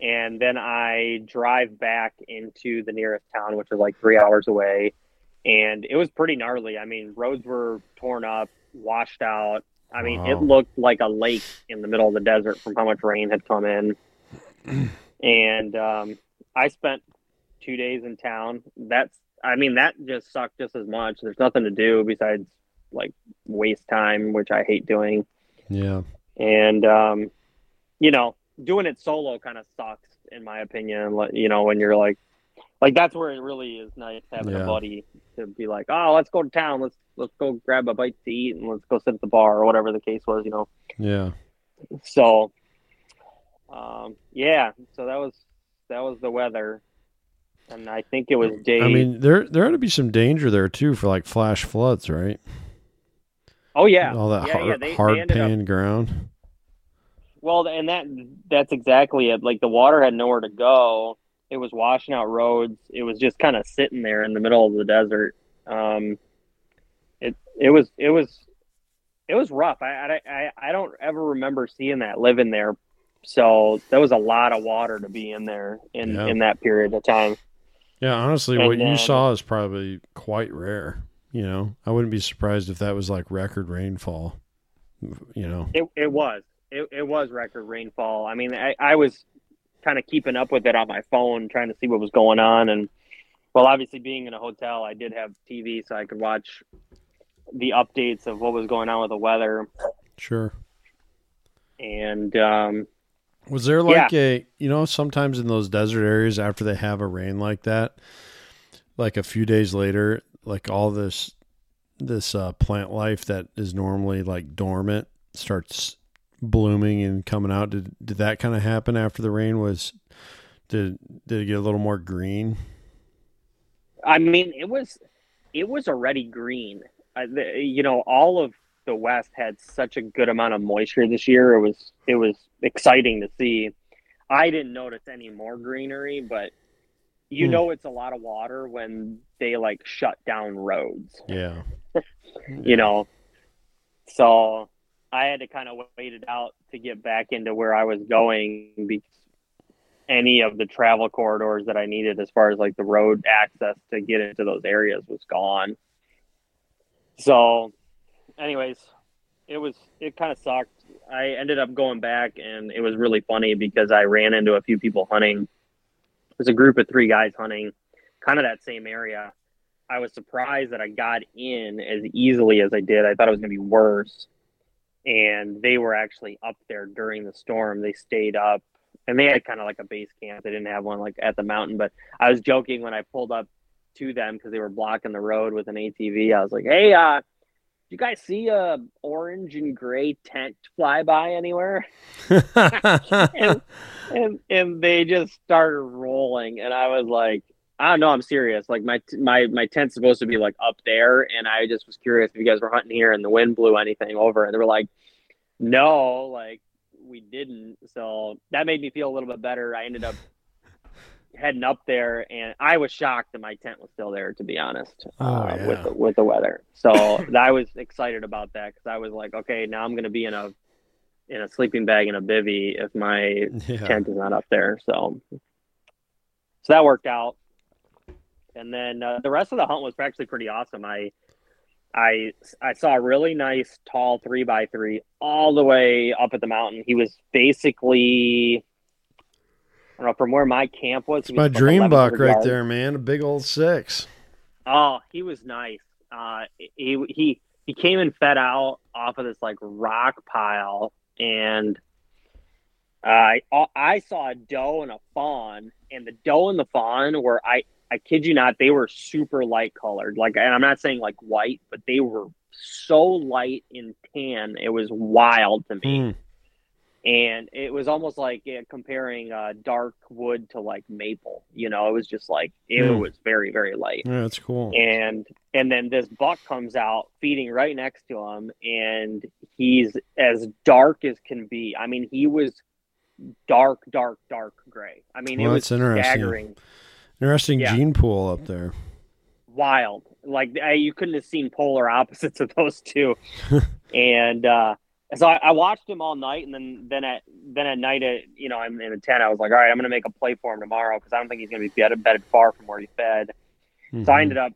[SPEAKER 2] and then I drive back into the nearest town, which is like three hours away. And it was pretty gnarly. I mean, roads were torn up, washed out. I mean, it looked like a lake in the middle of the desert from how much rain had come in. and um, I spent two days in town. That's, I mean, that just sucked just as much. There's nothing to do besides like waste time, which I hate doing.
[SPEAKER 1] Yeah,
[SPEAKER 2] And, um, you know, doing it solo kind of sucks, in my opinion. Like, You know, when you're like, like that's where it really is nice having
[SPEAKER 1] Yeah.
[SPEAKER 2] a buddy to be like, oh, let's go to town. Let's let's go grab a bite to eat and let's go sit at the bar or whatever the case was. You know.
[SPEAKER 1] yeah.
[SPEAKER 2] So, um, yeah. So that was that was the weather, and I think it was day.
[SPEAKER 1] I mean, there there ought to be some danger there too for like flash floods, right?
[SPEAKER 2] oh yeah,
[SPEAKER 1] All that
[SPEAKER 2] yeah,
[SPEAKER 1] hard,
[SPEAKER 2] yeah. They,
[SPEAKER 1] hard
[SPEAKER 2] they ended up
[SPEAKER 1] pan ground.
[SPEAKER 2] Well, and that that's exactly it. Like the water had nowhere to go. It was washing out roads. It was just kind of sitting there in the middle of the desert. Um, it it was it was it was rough. I I I- don't ever remember seeing that living there. So there was a lot of water to be in there in
[SPEAKER 1] Yeah.
[SPEAKER 2] in that period of time.
[SPEAKER 1] Yeah, honestly,
[SPEAKER 2] And
[SPEAKER 1] what you saw is probably quite rare. You know, I wouldn't be surprised if that was like record rainfall. You know,
[SPEAKER 2] It it was. It it was record rainfall. I mean, I, I was kind of keeping up with it on my phone, trying to see what was going on. And well, obviously, being in a hotel, I did have TV, so I could watch the updates of what was going on with the weather.
[SPEAKER 1] sure.
[SPEAKER 2] And um,
[SPEAKER 1] Was there like yeah. a you know sometimes in those desert areas after they have a rain like that, like a few days later, like all this this uh, plant life that is normally like dormant starts blooming and coming out. Did did that kind of happen after the rain was? Did did it get a little more green?
[SPEAKER 2] I mean, it was it was already green. Uh, the, you know, all of the West had such a good amount of moisture this year. It was it was exciting to see. I didn't notice any more greenery, but you hmm. know it's a lot of water when they like shut down roads.
[SPEAKER 1] Yeah.
[SPEAKER 2] you know. So I had to kind of wait it out to get back into where I was going because any of the travel corridors that I needed as far as like the road access to get into those areas was gone. So anyways, it was it kind of sucked. I ended up going back and it was really funny because I ran into a few people hunting. There's a group of three guys hunting kind of that same area. I was surprised that I got in as easily as I did. I thought it was going to be worse. And they were actually up there during the storm. They stayed up and they had kind of like a base camp. They didn't have one like at the mountain, but I was joking when I pulled up to them because they were blocking the road with an ATV. I was like, "Hey, uh, you guys see a orange and gray tent fly by anywhere? and, and and they just started rolling, and I was like, I don't know, I'm serious. Like my my my tent's supposed to be like up there, and I just was curious if you guys were hunting here and the wind blew anything over, and they were like, no, like we didn't. So that made me feel a little bit better. I ended up heading up there, and I was shocked that my tent was still there. To be honest,
[SPEAKER 1] oh, uh,
[SPEAKER 2] yeah. with the, with the weather, so I was excited about that because I was like, okay, now I'm going to be in a in a sleeping bag in a bivy if my yeah. tent is not up there. So, so that worked out. And then uh, the rest of the hunt was actually pretty awesome. I I I saw a really nice tall three by three all the way up at the mountain. He was basically I know from where my camp was.
[SPEAKER 1] It's my dream buck right yards. there, man. A big old six.
[SPEAKER 2] Oh, he was nice. Uh, he he he came and fed out off of this like rock pile, and I uh, I saw a doe and a fawn, and the doe and the fawn were I I kid you not, they were super light colored. Like, and I'm not saying like white, but they were so light in tan. It was wild to me. Mm and it was almost like yeah, comparing uh, dark wood to like maple. You know, it was just like it mm. was very very light.
[SPEAKER 1] Yeah, that's cool.
[SPEAKER 2] And and then this buck comes out feeding right next to him, and he's as dark as can be. I mean, he was dark, dark, dark gray. I mean, well, it was interesting. staggering.
[SPEAKER 1] Interesting yeah. gene pool up there.
[SPEAKER 2] Wild, like you couldn't have seen polar opposites of those two, and. uh so I, I, watched him all night, and then then at then at night, at you know, I'm in the tent. I was like, all right, I'm going to make a play for him tomorrow because I don't think he's going to be bedded, bedded far from where he fed. Mm-hmm. So I mm-hmm. ended up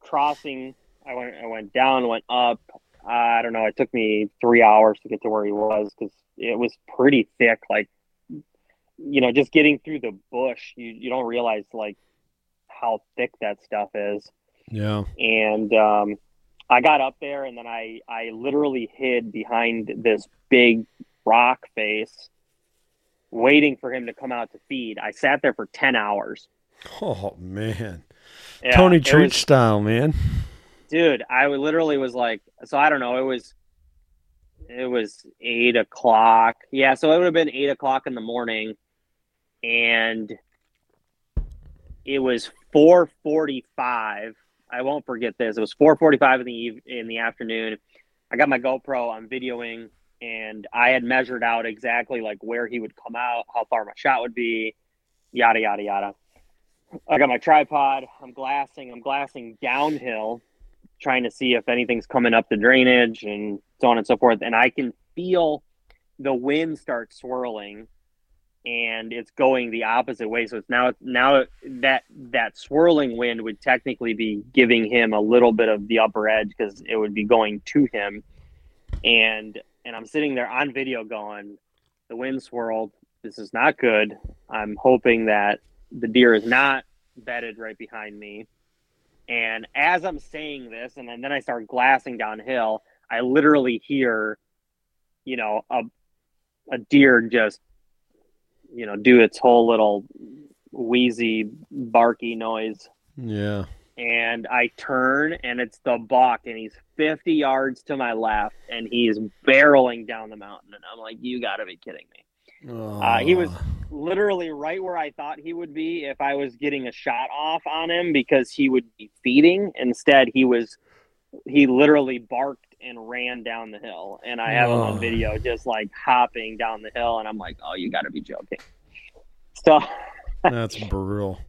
[SPEAKER 2] crossing. I went I went down, went up. I don't know. It took me three hours to get to where he was because it was pretty thick. Like, you know, just getting through the bush, you you don't realize like how thick that stuff is.
[SPEAKER 1] Yeah.
[SPEAKER 2] And um, I got up there and then I I literally hid behind this big rock face waiting for him to come out to feed. I sat there for 10 hours.
[SPEAKER 1] Oh man. Yeah, Tony Treat style, man.
[SPEAKER 2] Dude, I literally was like so I don't know, it was it was eight o'clock. Yeah, so it would have been eight o'clock in the morning and it was four forty five I won't forget this. It was 4:45 in the in the afternoon. I got my GoPro. I'm videoing, and I had measured out exactly like where he would come out, how far my shot would be, yada yada yada. I got my tripod. I'm glassing. I'm glassing downhill, trying to see if anything's coming up the drainage and so on and so forth. And I can feel the wind start swirling and it's going the opposite way. So it's now now that that swirling wind would technically be giving him a little bit of the upper edge because it would be going to him. And and I'm sitting there on video going, the wind swirled. This is not good. I'm hoping that the deer is not bedded right behind me. And as I'm saying this, and then, then I start glassing downhill, I literally hear, you know, a a deer just you know, do its whole little wheezy, barky noise.
[SPEAKER 1] Yeah.
[SPEAKER 2] And I turn and it's the buck and he's 50 yards to my left and he's barreling down the mountain. And I'm like, you got to be kidding me. Uh, he was literally right where I thought he would be if I was getting a shot off on him because he would be feeding. Instead, he was he literally barked and ran down the hill, and I have him on
[SPEAKER 1] Oh.
[SPEAKER 2] video just like hopping down the hill, and I'm like, oh, you got to be joking. So,
[SPEAKER 1] That's brutal.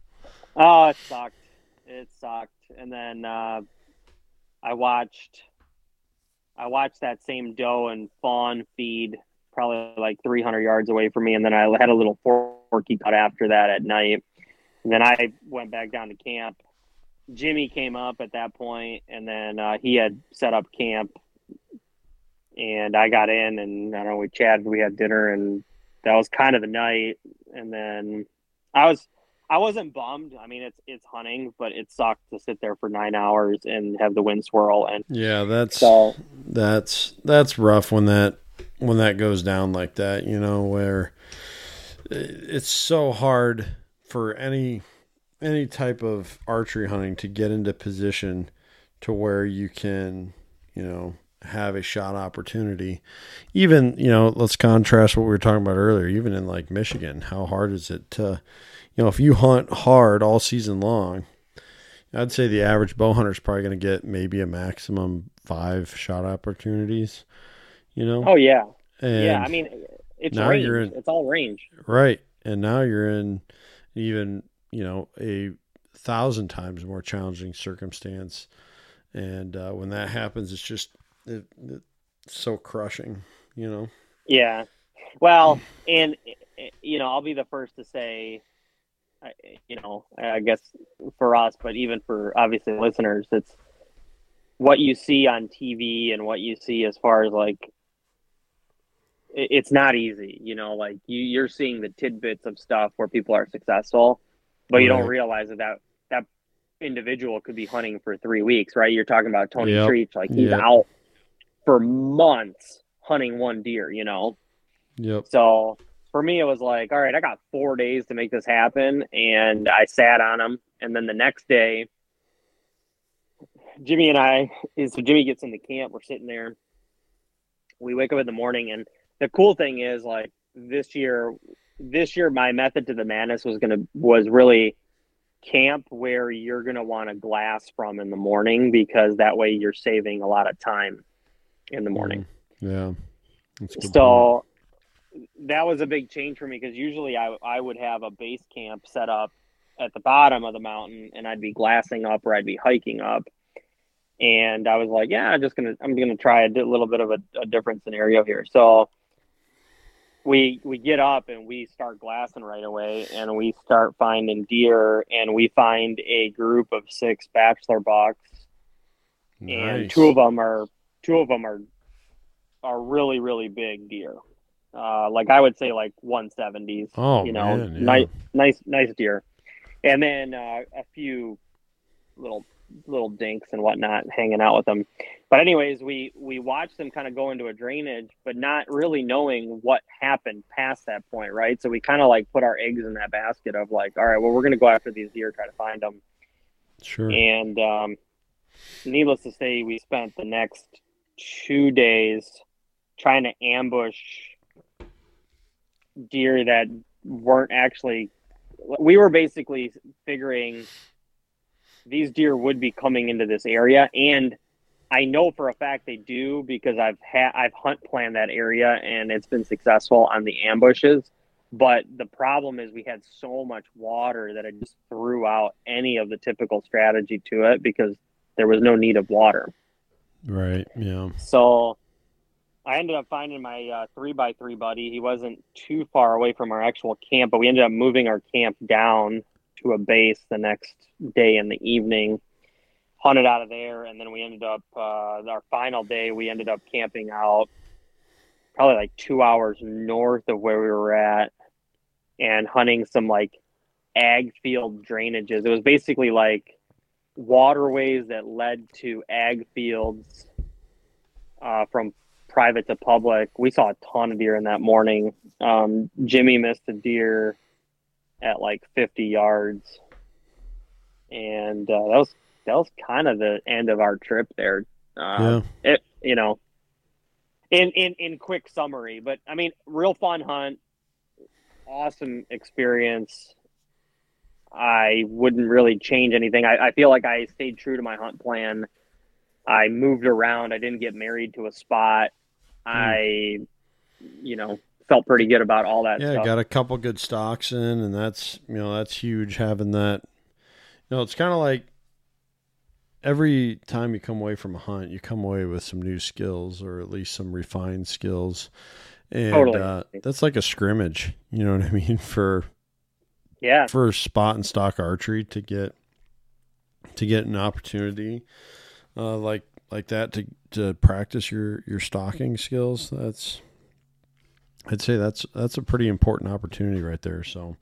[SPEAKER 2] oh, it sucked. It sucked. And then uh, I watched I watched that same doe and fawn feed probably like 300 yards away from me, and then I had a little forky cut after that at night. And then I went back down to camp. Jimmy came up at that point, and then uh, he had set up camp. And I got in, and I don't know, we chatted, we had dinner, and that was kind of the night. And then I was, I wasn't bummed. I mean, it's it's hunting, but it sucked to sit there for nine hours and have the wind swirl. And
[SPEAKER 1] Yeah, that's
[SPEAKER 2] so,
[SPEAKER 1] that's that's rough when that when that goes down like that you know where it's so hard for any any type of archery hunting to get into position to where you can you know have a shot opportunity even you know let's contrast what we were talking about earlier even in like michigan how hard is it to you know if you hunt hard all season long I'd say the average bow hunter is probably going to get maybe a maximum five shot opportunities. You know,
[SPEAKER 2] oh yeah,
[SPEAKER 1] and
[SPEAKER 2] yeah. I mean, it's range.
[SPEAKER 1] in-
[SPEAKER 2] It's all range.
[SPEAKER 1] right, and now you're in even you know a thousand times more challenging circumstance, and uh, when that happens, it's just it, it's so crushing. You know,
[SPEAKER 2] Yeah. Well, and eh, you know, I'll be the first to say, you know, I guess for us, but even for obviously listeners, it's what you see on TV and what you see as far as like it's not easy, you know, like you, you're seeing the tidbits of stuff where people are successful, but you don't realize that that, that individual could be hunting for three weeks, right? You're talking about Tony
[SPEAKER 1] Yep.
[SPEAKER 2] Treach, like he's
[SPEAKER 1] Yep.
[SPEAKER 2] out for months hunting one deer, you know?
[SPEAKER 1] yep,
[SPEAKER 2] So for me, it was like, all right, I got four days to make this happen. And I sat on them. And then the next day, Jimmy and I, so Jimmy gets in the camp. We're sitting there. We wake up in the morning. And the cool thing is, like, this year, this year, my method to the madness was going to, was really camp where you're going to want to glass from in the morning because that way you're saving a lot of time in the morning. Mm-hmm.
[SPEAKER 1] yeah. That's a good point.
[SPEAKER 2] That was a big change for me because usually I, I would have a base camp set up at the bottom of the mountain and I'd be glassing up or I'd be hiking up. And I was like, yeah, I'm just gonna I'm gonna try a little bit of a, a different scenario here. So we we get up and we start glassing right away and we start finding deer and we find a group of six bachelor bucks and two of them are two of them are are really really big deer. Uh, like I would say like 170s.
[SPEAKER 1] Oh,
[SPEAKER 2] you know,
[SPEAKER 1] man, yeah.
[SPEAKER 2] nice nice nice deer, and then uh, a few little little dinks and whatnot hanging out with them. But anyways, we we watched them kind of go into a drainage, but not really knowing what happened past that point, right? So we kind of like put our eggs in that basket of like, all right, well, we're gonna go after these deer, try to find them.
[SPEAKER 1] Sure.
[SPEAKER 2] And um, needless to say, we spent the next two days trying to ambush deer that weren't actually. We were basically figuring these deer would be coming into this area, and I know for a fact they do because I've had I've hunt planned that area and it's been successful on the ambushes. But the problem is we had so much water that it just threw out any of the typical strategy to it because there was no need of water.
[SPEAKER 1] Right. Yeah.
[SPEAKER 2] So I ended up finding my uh, three by three buddy. He wasn't too far away from our actual camp, but we ended up moving our camp down to a base the next day in the evening. Hunted out of there, and then we ended up uh, our final day. We ended up camping out probably like two hours north of where we were at, and hunting some like ag field drainages. It was basically like waterways that led to ag fields uh, from private to public. We saw a ton of deer in that morning. Um, Jimmy missed a deer at like 50 yards, and uh, that was that was kind of the end of our trip there. Uh,
[SPEAKER 1] yeah.
[SPEAKER 2] It you know, in in in quick summary, but I mean, real fun hunt, awesome experience. I wouldn't really change anything. I, I feel like I stayed true to my hunt plan. I moved around. I didn't get married to a spot. I, you know, felt pretty good about all that
[SPEAKER 1] Yeah,
[SPEAKER 2] stuff.
[SPEAKER 1] got a couple good stalks in, and that's you know that's huge having that. You know, it's kind of like every time you come away from a hunt, you come away with some new skills or at least some refined skills, and
[SPEAKER 2] Totally.
[SPEAKER 1] uh, that's like a scrimmage. You know what I mean for
[SPEAKER 2] yeah,
[SPEAKER 1] for spot and stalk archery to get to get an opportunity uh, like like that to to practice your your stalking skills. That's I'd say that's that's a pretty important opportunity right there. So,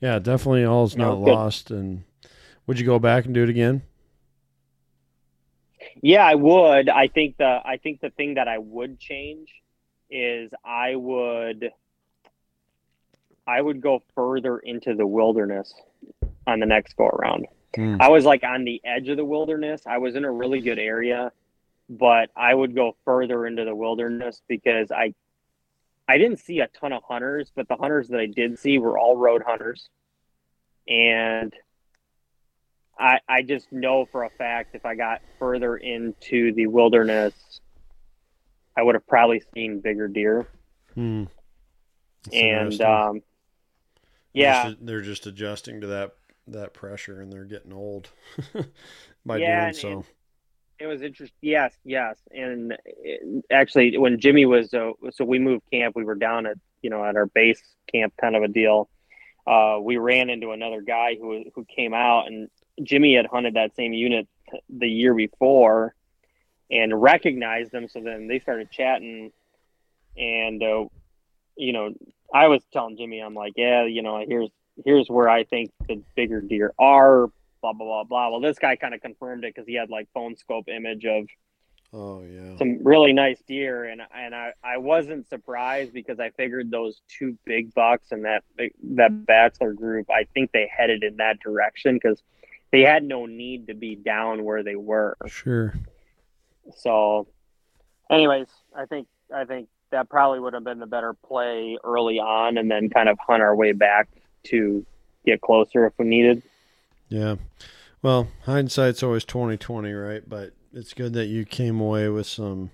[SPEAKER 1] yeah, definitely all is not
[SPEAKER 2] good.
[SPEAKER 1] lost. And would you go back and do it again?
[SPEAKER 2] yeah, I would. I think the I think the thing that I would change is I would I would go further into the wilderness on the next go around.
[SPEAKER 1] Hmm.
[SPEAKER 2] I was like on the edge of the wilderness. I was in a really good area, but I would go further into the wilderness because I I didn't see a ton of hunters, but the hunters that I did see were all road hunters. And I I just know for a fact if I got further into the wilderness, I would have probably seen bigger deer.
[SPEAKER 1] Hmm.
[SPEAKER 2] And um yeah,
[SPEAKER 1] Just- they're just adjusting to that that pressure, and they're getting old by
[SPEAKER 2] Yeah,
[SPEAKER 1] doing
[SPEAKER 2] and-
[SPEAKER 1] so.
[SPEAKER 2] and- It was interesting. Yes, yes. And it, actually, when Jimmy was, uh, so we moved camp. We were down at you know at our base camp, kind of a deal. Uh, we ran into another guy who who came out, and Jimmy had hunted that same unit the year before, and recognized them. So then they started chatting, and uh, you know, I was telling Jimmy, I'm like, yeah, you know, here's here's where I think the bigger deer are blah blah blah blah. Well, this guy kind of confirmed it because he had like phone scope image of
[SPEAKER 1] Oh yeah.
[SPEAKER 2] some really nice deer, and and I, I wasn't surprised because I figured those two big bucks and that that bachelor group, I think they headed in that direction because they had no need to be down where they were.
[SPEAKER 1] Sure.
[SPEAKER 2] So, anyways, I think I think that probably would have been the better play early on, and then kind of hunt our way back to get closer if we needed.
[SPEAKER 1] Yeah. Well, hindsight's always twenty twenty, right? But it's good that you came away with some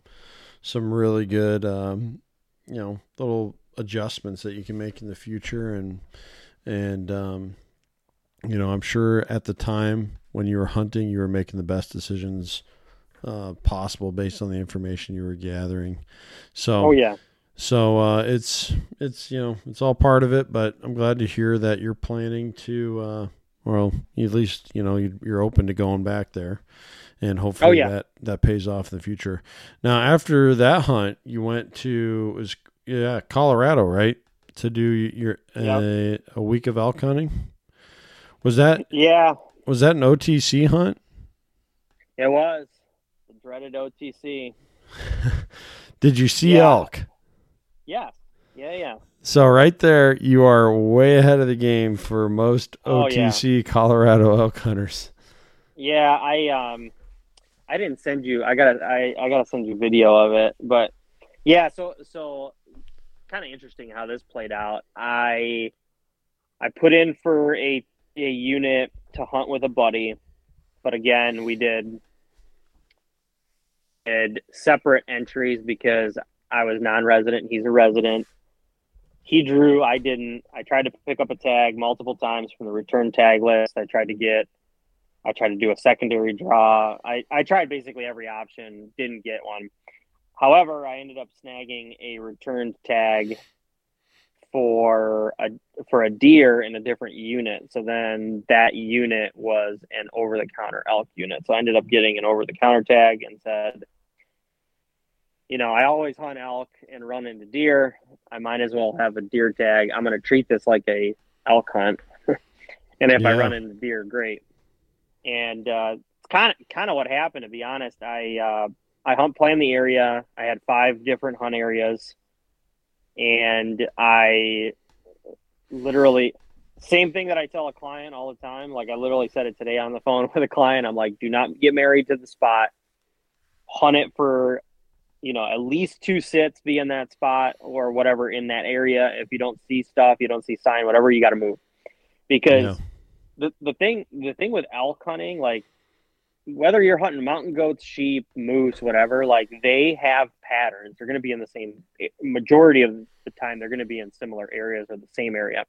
[SPEAKER 1] some really good um, you know, little adjustments that you can make in the future and and um you know, I'm sure at the time when you were hunting you were making the best decisions uh possible based on the information you were gathering. So
[SPEAKER 2] Oh yeah.
[SPEAKER 1] so uh, it's it's you know it's all part of it, but I'm glad to hear that you're planning to uh, well at least you know you- you're open to going back there, and hopefully
[SPEAKER 2] Oh, yeah.
[SPEAKER 1] that that pays off in the future. Now after that hunt, you went to was yeah Colorado right to do your uh, a week of elk hunting. Was that
[SPEAKER 2] Yeah,
[SPEAKER 1] was that an OTC hunt?
[SPEAKER 2] it was the dreaded OTC.
[SPEAKER 1] Did you see
[SPEAKER 2] Yeah.
[SPEAKER 1] elk?
[SPEAKER 2] Yeah, yeah, yeah.
[SPEAKER 1] So right there, you are way ahead of the game for most
[SPEAKER 2] Oh, yeah.
[SPEAKER 1] OTC Colorado elk hunters.
[SPEAKER 2] Yeah, I um I didn't send you I gotta I, I gotta send you video of it. But yeah, so so kinda interesting how this played out. I I put in for a a unit to hunt with a buddy, but again we did did separate entries because I was non resident, he's a resident. He drew, I didn't. I tried to pick up a tag multiple times from the return tag list. I tried to get I tried to do a secondary draw. I, I tried basically every option, didn't get one. However, I ended up snagging a return tag for a for a deer in a different unit. So then that unit was an over the counter elk unit. So I ended up getting an over the counter tag and said, you know, I always hunt elk and run into deer. I might as well have a deer tag. I'm going to treat this like a elk hunt. and if I run into deer, great and uh, it's kind of kind of what happened. To be honest, I uh, I hunt plan the area. I had five different hunt areas, and I literally same thing that I tell a client all the time. Like I literally said it today on the phone with a client. I'm like, do not get married to the spot. Hunt it for, you know, at least two sits be in that spot or whatever in that area. If you don't see stuff, you don't see sign, whatever, you got to move. Because the the thing the thing with elk hunting, like whether you're hunting mountain goats, sheep, moose, whatever, like they have patterns. They're going to be in the same majority of the time. They're going to be in similar areas or the same area.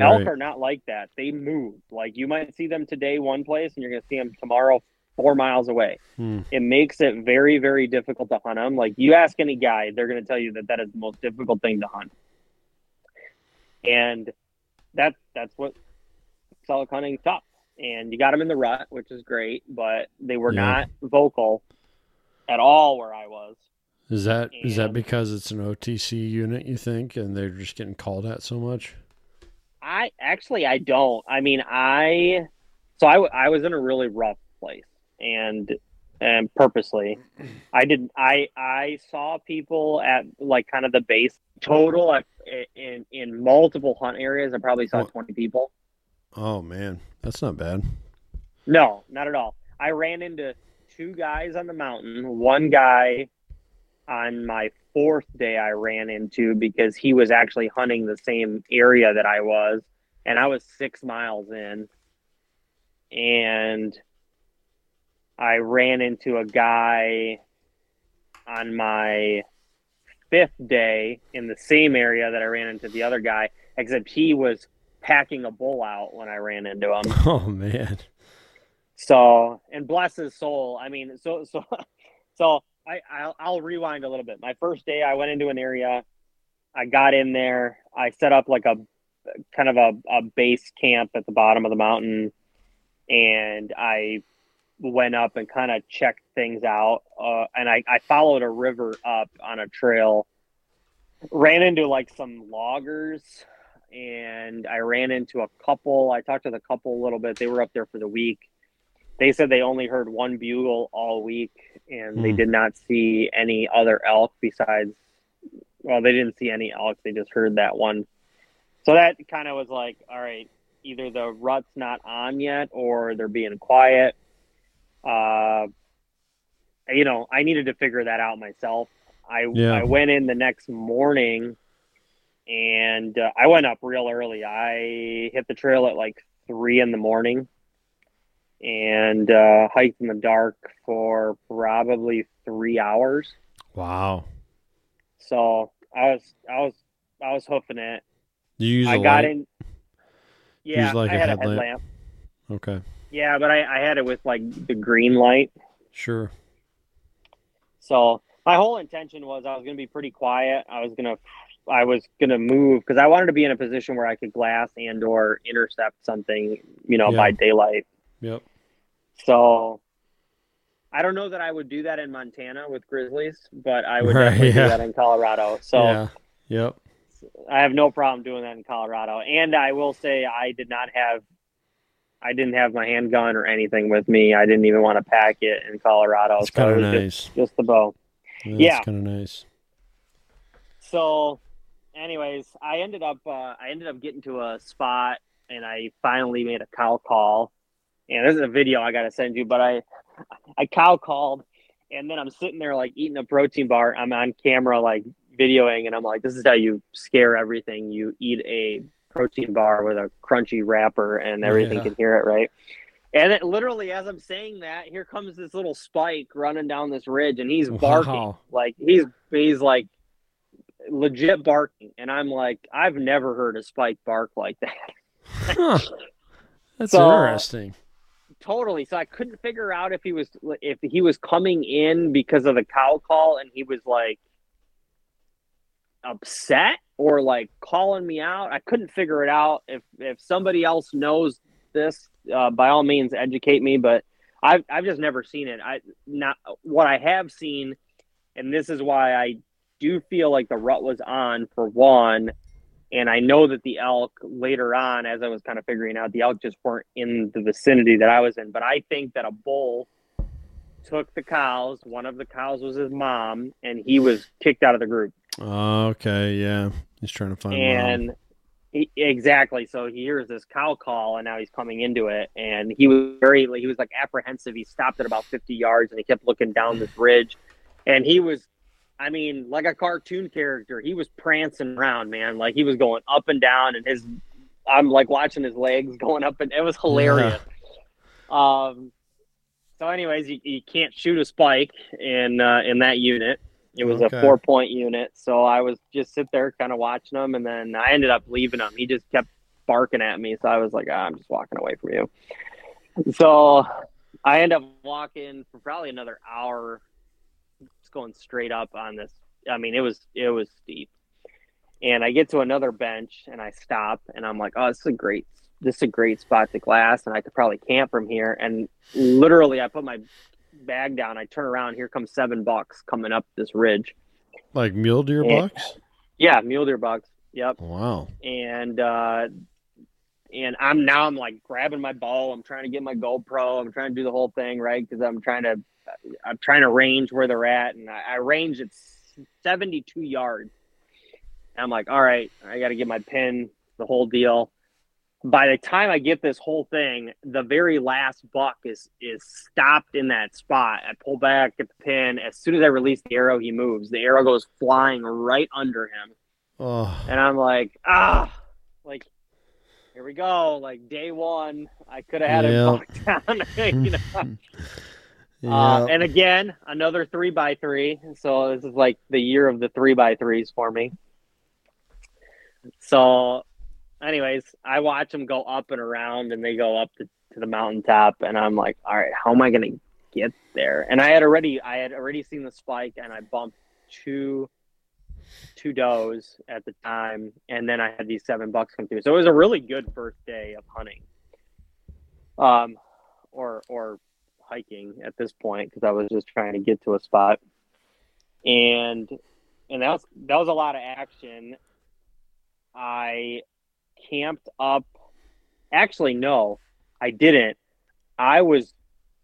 [SPEAKER 2] Elk are not like that. They move. Like you might see them today one place, and you're going to see them tomorrow four miles away.
[SPEAKER 1] Hmm.
[SPEAKER 2] It makes it very, very difficult to hunt them. Like you ask any guy, they're going to tell you that that is the most difficult thing to hunt. And that that's what elk hunting tough. And you got them in the rut, which is great, but they were
[SPEAKER 1] Yeah.
[SPEAKER 2] not vocal at all where I was.
[SPEAKER 1] Is that is that
[SPEAKER 2] And-
[SPEAKER 1] because it's an OTC unit? You think, and they're just getting called at so much?
[SPEAKER 2] I actually I don't. I mean, I so I I was in a really rough place and and purposely I did I I saw people at like kind of the base total at, in in multiple hunt areas. I probably saw
[SPEAKER 1] Well-
[SPEAKER 2] 20 people.
[SPEAKER 1] Oh man, that's not bad.
[SPEAKER 2] No, not at all. I ran into two guys on the mountain. One guy on my fourth day I ran into because he was actually hunting the same area that I was, and I was six miles in. And I ran into a guy on my fifth day in the same area that I ran into the other guy, except he was packing a bull out when I ran into him.
[SPEAKER 1] Oh man,
[SPEAKER 2] So, and bless his soul. I mean, so so so I I'll, I'll rewind a little bit. My first day, I went into an area. I got in there. I set up like a kind of a, a base camp at the bottom of the mountain, and I went up and kind of checked things out. Uh, and I, I followed a river up on a trail. Ran into like some loggers, and I ran into a couple. I talked to the couple a little bit. They were up there for the week they said they only heard one bugle all week and they
[SPEAKER 1] Hmm.
[SPEAKER 2] did not see any other elk besides well they didn't see any elk they just heard that one so that kind of was like all right either the rut's not on yet or they're being quiet uh you know i needed to figure that out myself i
[SPEAKER 1] Yeah.
[SPEAKER 2] i went in the next morning and uh, i went up real early i hit the trail at like three in the morning and uh, hiked in the dark for probably three hours.
[SPEAKER 1] wow.
[SPEAKER 2] So I was I was I was hoofing it.
[SPEAKER 1] You use
[SPEAKER 2] I
[SPEAKER 1] a
[SPEAKER 2] got
[SPEAKER 1] light?
[SPEAKER 2] in. Yeah, I
[SPEAKER 1] a
[SPEAKER 2] had
[SPEAKER 1] headlamp?
[SPEAKER 2] a headlamp.
[SPEAKER 1] Okay,
[SPEAKER 2] Yeah, but I, I had it with like the green light.
[SPEAKER 1] sure.
[SPEAKER 2] So my whole intention was I was going to be pretty quiet. I was gonna I was gonna move because I wanted to be in a position where I could glass and or intercept something, you know,
[SPEAKER 1] Yeah.
[SPEAKER 2] by daylight.
[SPEAKER 1] Yep.
[SPEAKER 2] So I don't know that I would do that in Montana with grizzlies, but I would
[SPEAKER 1] Right,
[SPEAKER 2] definitely
[SPEAKER 1] yeah.
[SPEAKER 2] do that in Colorado. So
[SPEAKER 1] yeah. Yep.
[SPEAKER 2] I have no problem doing that in Colorado. And I will say I did not have I didn't have my handgun or anything with me. I didn't even want to pack it in Colorado.
[SPEAKER 1] That's
[SPEAKER 2] so
[SPEAKER 1] kind of nice.
[SPEAKER 2] just, just the bow.
[SPEAKER 1] That's
[SPEAKER 2] yeah.
[SPEAKER 1] kind of nice.
[SPEAKER 2] So anyways, I ended up uh, I ended up getting to a spot and I finally made a cow call. And this is a video I gotta send you, but I I cow called and then I'm sitting there like eating a protein bar. I'm on camera like videoing and I'm like, this is how you scare everything. You eat a protein bar with a crunchy wrapper and everything
[SPEAKER 1] Yeah.
[SPEAKER 2] can hear it, right? And it, literally, as I'm saying that, here comes this little spike running down this ridge, and he's barking
[SPEAKER 1] Wow.
[SPEAKER 2] like he's he's like legit barking, and I'm like, I've never heard a spike bark like that.
[SPEAKER 1] Huh. That's
[SPEAKER 2] So-
[SPEAKER 1] interesting.
[SPEAKER 2] totally. So I couldn't figure out if he was if he was coming in because of the cow call, and he was like upset or like calling me out. I couldn't figure it out. If if somebody else knows this, uh, by all means, educate me. But I've I've just never seen it. I not what I have seen, and this is why I do feel like the rut was on for one. And I know that the elk later on, as I was kind of figuring out, the elk just weren't in the vicinity that I was in. But I think that a bull took the cows. One of the cows was his mom, and he was kicked out of the group.
[SPEAKER 1] Okay, yeah. He's trying to find
[SPEAKER 2] and he, exactly. So he hears this cow call and now he's coming into it. And he was very he was like apprehensive. He stopped at about 50 yards and he kept looking down this ridge. And he was i mean like a cartoon character. He was prancing around man. Like he was going up and down and his i'm like watching his legs going up and it was hilarious. Um so anyways you, you can't shoot a spike in uh, in that unit it was
[SPEAKER 1] Okay.
[SPEAKER 2] a four point unit. So I was just sit there kind of watching him and then I ended up leaving him. He just kept barking at me. So I was like, ah, I'm just walking away from you. So I end up walking for probably another hour, just going straight up on this. I mean, it was it was steep. And I get to another bench and I stop and I'm like, oh, this is a great this is a great spot to glass and I could probably camp from here. And literally I put my bag down, I turn around, here comes seven bucks coming up this ridge.
[SPEAKER 1] Like mule deer
[SPEAKER 2] Yeah.
[SPEAKER 1] bucks?
[SPEAKER 2] Yeah, mule deer bucks. Yep.
[SPEAKER 1] Wow.
[SPEAKER 2] And uh and I'm now I'm like grabbing my bow. I'm trying to get my GoPro. I'm trying to do the whole thing right because I'm trying to I'm trying to range where they're at, and I, I range at 72 yards. And I'm like, all right, I got to get my pin, the whole deal. By the time I get this whole thing, the very last buck is is stopped in that spot. I pull back, get the pin. As soon as I release the arrow, he moves. The arrow goes flying right under him.
[SPEAKER 1] Oh,
[SPEAKER 2] And I'm like, ah, like, here we go. Like day one, I could have had him knocked down. you know? uh, and again, another three by three. So this is like the year of the three by threes for me. So, anyways, I watch them go up and around, and they go up to, to the mountaintop, and I'm like, all right, how am I going to get there? And I had already, I had already seen the spike, and I bumped two two does at the time, and then I had these seven bucks come through. So it was a really good first day of hunting, um, or or hiking at this point because I was just trying to get to a spot, and and that was that was a lot of action. I camped up. Actually, no, I didn't. I was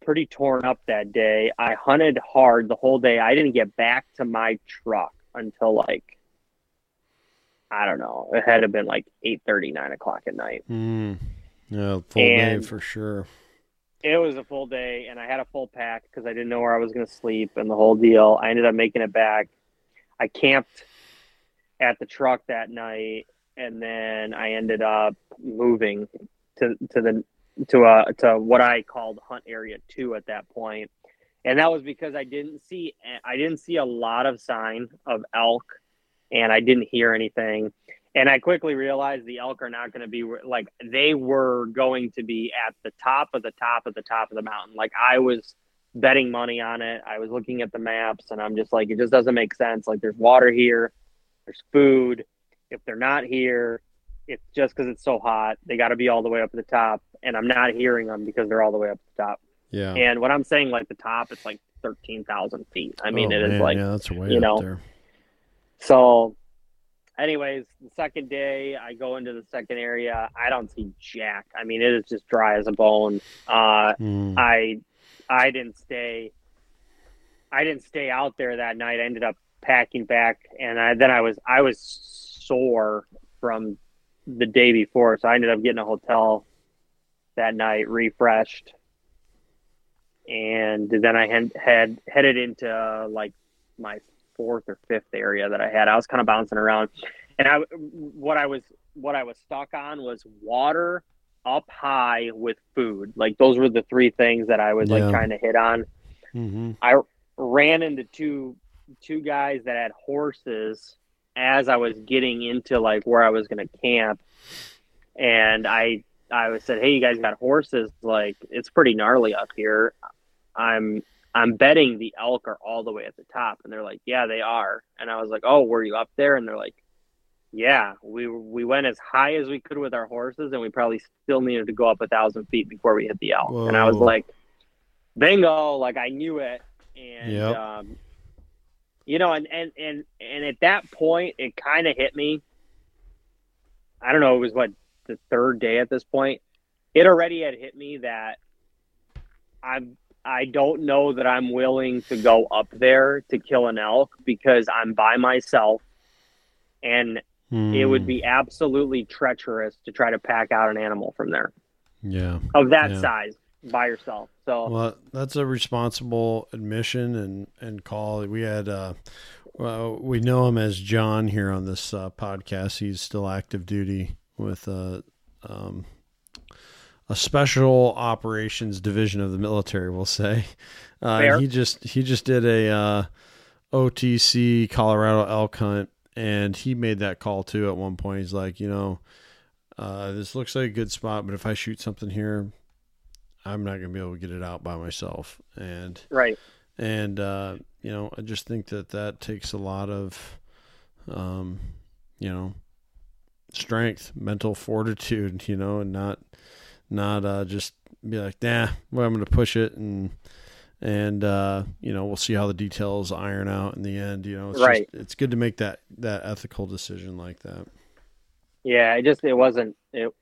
[SPEAKER 2] pretty torn up that day. I hunted hard the whole day. I didn't get back to my truck until like I don't know. It had to have been like eight thirty, nine o'clock at night.
[SPEAKER 1] Mm, yeah, full day for sure.
[SPEAKER 2] It was a full day, and I had a full pack because I didn't know where I was going to sleep and the whole deal. I ended up making it back. I camped at the truck that night, and then I ended up moving to to the to uh to what I called Hunt Area Two at that point, and that was because I didn't see I didn't see a lot of sign of elk, and I didn't hear anything. And I quickly realized the elk are not going to be like they were going to be at the top of the top of the top of the mountain. Like I was betting money on it. I was looking at the maps and I'm just like, it just doesn't make sense. Like there's water here, there's food. If they're not here, it's just because it's so hot. They got to be all the way up at the top. And I'm not hearing them because they're all the way up at the top.
[SPEAKER 1] Yeah.
[SPEAKER 2] And when I'm saying like the top, it's like 13,000 feet. I mean,
[SPEAKER 1] Oh,
[SPEAKER 2] it is
[SPEAKER 1] man,
[SPEAKER 2] like,
[SPEAKER 1] yeah, that's way
[SPEAKER 2] you know,
[SPEAKER 1] there.
[SPEAKER 2] so, anyways, the second day, I go into the second area. I don't see jack. I mean, it is just dry as a bone. Uh,
[SPEAKER 1] Mm.
[SPEAKER 2] I, I didn't stay. I didn't stay out there that night. I ended up packing back, and I, then I was I was sore from the day before, so I ended up getting a hotel that night, refreshed, and then I had, had headed into uh, like my fourth or fifth area that I had. I was kind of bouncing around, and I what I was what I was stuck on was water up high with food. Like those were the three things that I was
[SPEAKER 1] Yeah.
[SPEAKER 2] like trying to hit on.
[SPEAKER 1] hmm
[SPEAKER 2] Ran into two two guys that had horses as I was getting into like where I was going to camp, and I I was said, "Hey, you guys got horses? Like it's pretty gnarly up here. I'm I'm betting the elk are all the way at the top." And they're like, "Yeah, they are." And I was like, "Oh, were you up there?" And they're like, "Yeah, we we went as high as we could with our horses, and we probably still needed to go up a thousand feet before we hit the elk." And I was like, "Bingo!" Like I knew it, and
[SPEAKER 1] Yep.
[SPEAKER 2] um, you know, and and and and at that point, it kind of hit me. I don't know. It was what the third day at this point. It already had hit me that I'm I don't know that I'm willing to go up there to kill an elk because I'm by myself and it would
[SPEAKER 1] Hmm.
[SPEAKER 2] be absolutely treacherous to try to pack out an animal from there
[SPEAKER 1] Yeah.
[SPEAKER 2] of that
[SPEAKER 1] Yeah.
[SPEAKER 2] size by yourself. So
[SPEAKER 1] Well, that's a responsible admission and and call. We had uh, well, we know him as John here on this uh, podcast. He's still active duty with a um, a special operations division of the military. We'll say. Uh, he just he just did a uh, OTC Colorado elk hunt, and he made that call too. At one point, he's like, you know. Uh, this looks like a good spot, but if I shoot something here, I'm not going to be able to get it out by myself. And
[SPEAKER 2] right,
[SPEAKER 1] and uh, you know, I just think that that takes a lot of, um, you know, strength, mental fortitude, you know, and not not uh, just be like, nah, well, I'm going to push it and and uh, you know, we'll see how the details iron out in the end. You know, it's
[SPEAKER 2] Right.
[SPEAKER 1] Just, it's good to make that that ethical decision like that.
[SPEAKER 2] yeah, it just it wasn't it.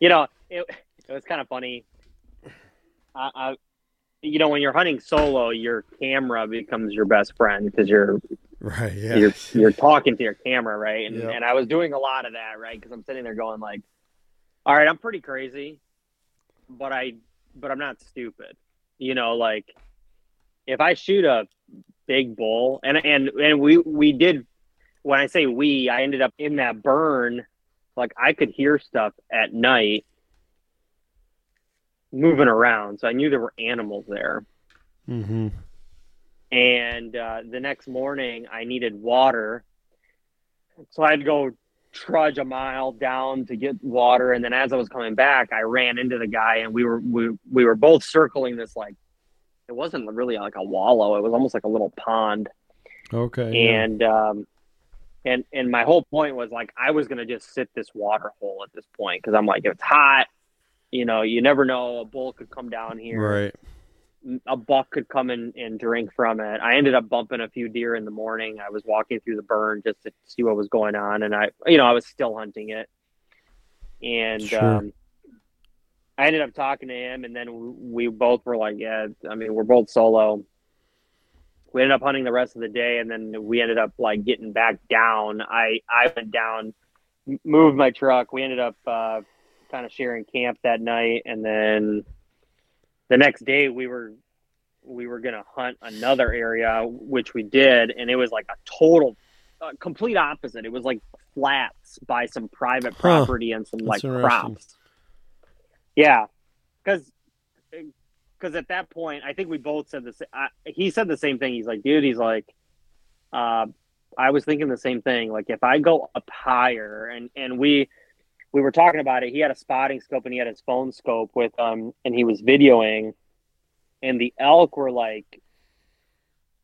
[SPEAKER 2] You know, it it was kind of funny. I, I, you know, when you're hunting solo, your camera becomes your best friend because you're
[SPEAKER 1] Right. Yeah.
[SPEAKER 2] you're you're talking to your camera, right? And
[SPEAKER 1] Yeah.
[SPEAKER 2] and I was doing a lot of that, right? Because I'm sitting there going like, all right, I'm pretty crazy, but I but I'm not stupid. You know, like if I shoot a big bull, and and and we we did when I say we, I ended up in that burn, like I could hear stuff at night moving around, so I knew there were animals there
[SPEAKER 1] mm-hmm.
[SPEAKER 2] and uh, the next morning I needed water, so I had to go trudge a mile down to get water. And then as I was coming back, I ran into the guy, and we were we we were both circling this like it wasn't really like a wallow; it was almost like a little pond.
[SPEAKER 1] Okay. yeah.
[SPEAKER 2] And um, and and my whole point was like I was gonna just sit this water hole at this point because I'm like if it's hot, you know, you never know a bull could come down here
[SPEAKER 1] Right.
[SPEAKER 2] a buck could come in and drink from it. I ended up bumping a few deer in the morning. I was walking through the burn just to see what was going on, and I, you know, I was still hunting it. And
[SPEAKER 1] Sure.
[SPEAKER 2] um, I ended up talking to him, and then we both were like, "Yeah, I mean, we're both solo." We ended up hunting the rest of the day, and then we ended up like getting back down. I I went down, moved my truck. We ended up uh, kind of sharing camp that night, and then the next day we were we were gonna hunt another area, which we did, and it was like a total, uh, complete opposite. It was like flats by some private
[SPEAKER 1] Huh.
[SPEAKER 2] property and some like crops. Yeah, because because at that point, I think we both said the same. I, he said the same thing. He's like, dude, he's like, uh, I was thinking the same thing. Like, if I go up higher, and and we we were talking about it. He had a spotting scope and he had his phone scope with um, and he was videoing, and the elk were like,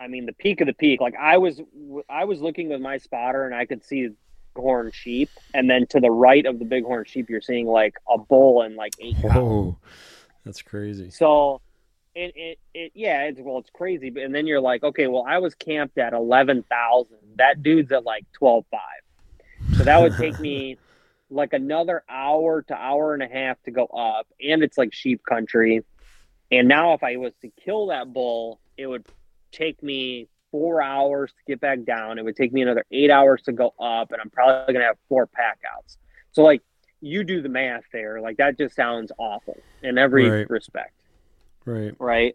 [SPEAKER 2] I mean, the peak of the peak. Like I was I was looking with my spotter and I could see horn sheep, and then to the right of the bighorn sheep, you're seeing like a bull and like eight cows.
[SPEAKER 1] Whoa. That's crazy.
[SPEAKER 2] So, it, it, it, yeah, it's, well, it's crazy. But, and then you're like, okay, well, I was camped at 11,000. That dude's at like 12,5. So that would take me like another hour to hour and a half to go up. And it's like sheep country. And now if I was to kill that bull, it would take me four hours to get back down. It would take me another eight hours to go up. And I'm probably going to have four pack outs. So, like, you do the math there. Like, that just sounds awful in every
[SPEAKER 1] Right.
[SPEAKER 2] respect
[SPEAKER 1] Right.
[SPEAKER 2] right?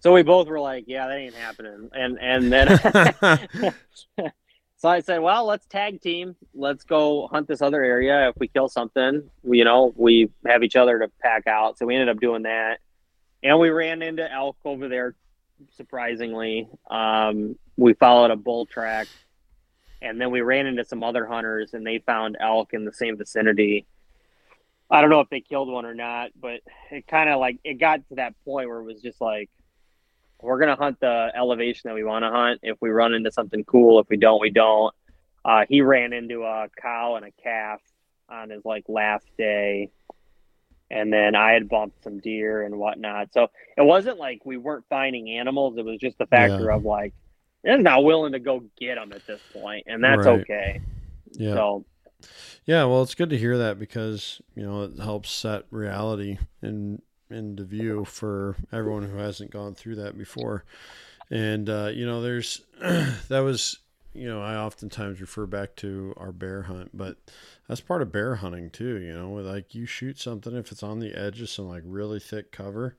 [SPEAKER 2] So we both were like, "Yeah, that ain't happening." And and then so I said, "Well, let's tag team. Let's go hunt this other area. If we kill something, we, you know, we have each other to pack out." So we ended up doing that, and we ran into elk over there. Surprisingly, um, we followed a bull track, and then we ran into some other hunters, and they found elk in the same vicinity. I don't know if they killed one or not, but it kind of like it got to that point where it was just like we're gonna hunt the elevation that we want to hunt. If we run into something cool, if we don't, we don't. Uh, he ran into a cow and a calf on his like last day, and then I had bumped some deer and whatnot. So it wasn't like we weren't finding animals. It was just the factor
[SPEAKER 1] Yeah.
[SPEAKER 2] of like they're not willing to go get them at this point, and that's
[SPEAKER 1] Right.
[SPEAKER 2] okay.
[SPEAKER 1] Yeah.
[SPEAKER 2] So
[SPEAKER 1] Yeah, well, it's good to hear that because you know it helps set reality, and into view for everyone who hasn't gone through that before. And uh, you know, there's that was you know I oftentimes refer back to our bear hunt, but that's part of bear hunting too. You know, like you shoot something if it's on the edge of some like really thick cover.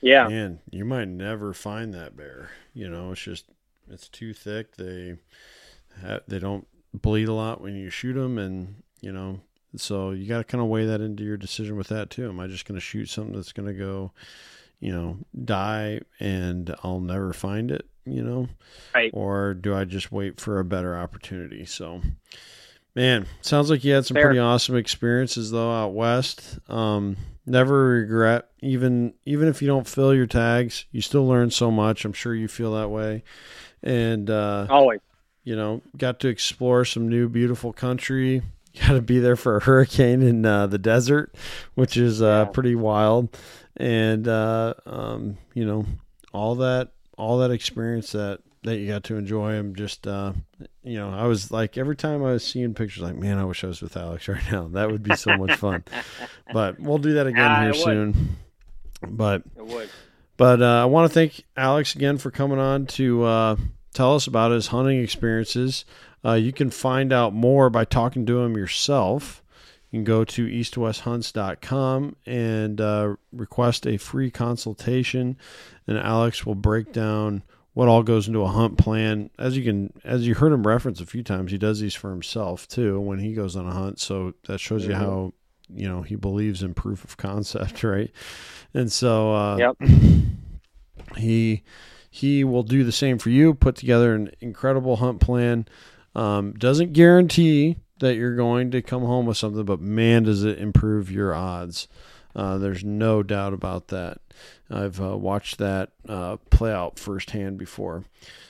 [SPEAKER 2] Yeah,
[SPEAKER 1] and you might never find that bear. You know, it's just it's too thick. They they don't bleed a lot when you shoot them, and you know, so you got to kind of weigh that into your decision with that too. Am I just going to shoot something that's going to go, you know, die and I'll never find it, you know,
[SPEAKER 2] right?
[SPEAKER 1] Or do I just wait for a better opportunity? So, man, sounds like you had some Fair. pretty awesome experiences though out west. Um, never regret even even if you don't fill your tags, you still learn so much. I'm sure you feel that way, and uh,
[SPEAKER 2] always
[SPEAKER 1] you know, got to explore some new beautiful country. Got to be there for a hurricane in uh, the desert, which is uh, yeah. pretty wild, and uh, um, you know all that all that experience that that you got to enjoy. I'm just uh, you know I was like every time I was seeing pictures, like man, I wish I was with Alex right now. That would be so much fun. But we'll do that again ah, here soon. But but uh, I want to thank Alex again for coming on to uh, tell us about his hunting experiences. Uh, you can find out more by talking to him yourself. You can go to east2westhunts.com and uh, request a free consultation, and Alex will break down what all goes into a hunt plan. As you can, as you heard him reference a few times, he does these for himself too when he goes on a hunt. So that shows you mm-hmm. how you know he believes in proof of concept, right? And so, uh,
[SPEAKER 2] yep.
[SPEAKER 1] he he will do the same for you, put together an incredible hunt plan. Um, doesn't guarantee that you're going to come home with something, but man, does it improve your odds. Uh, there's no doubt about that. I've uh, watched that uh, play out firsthand before.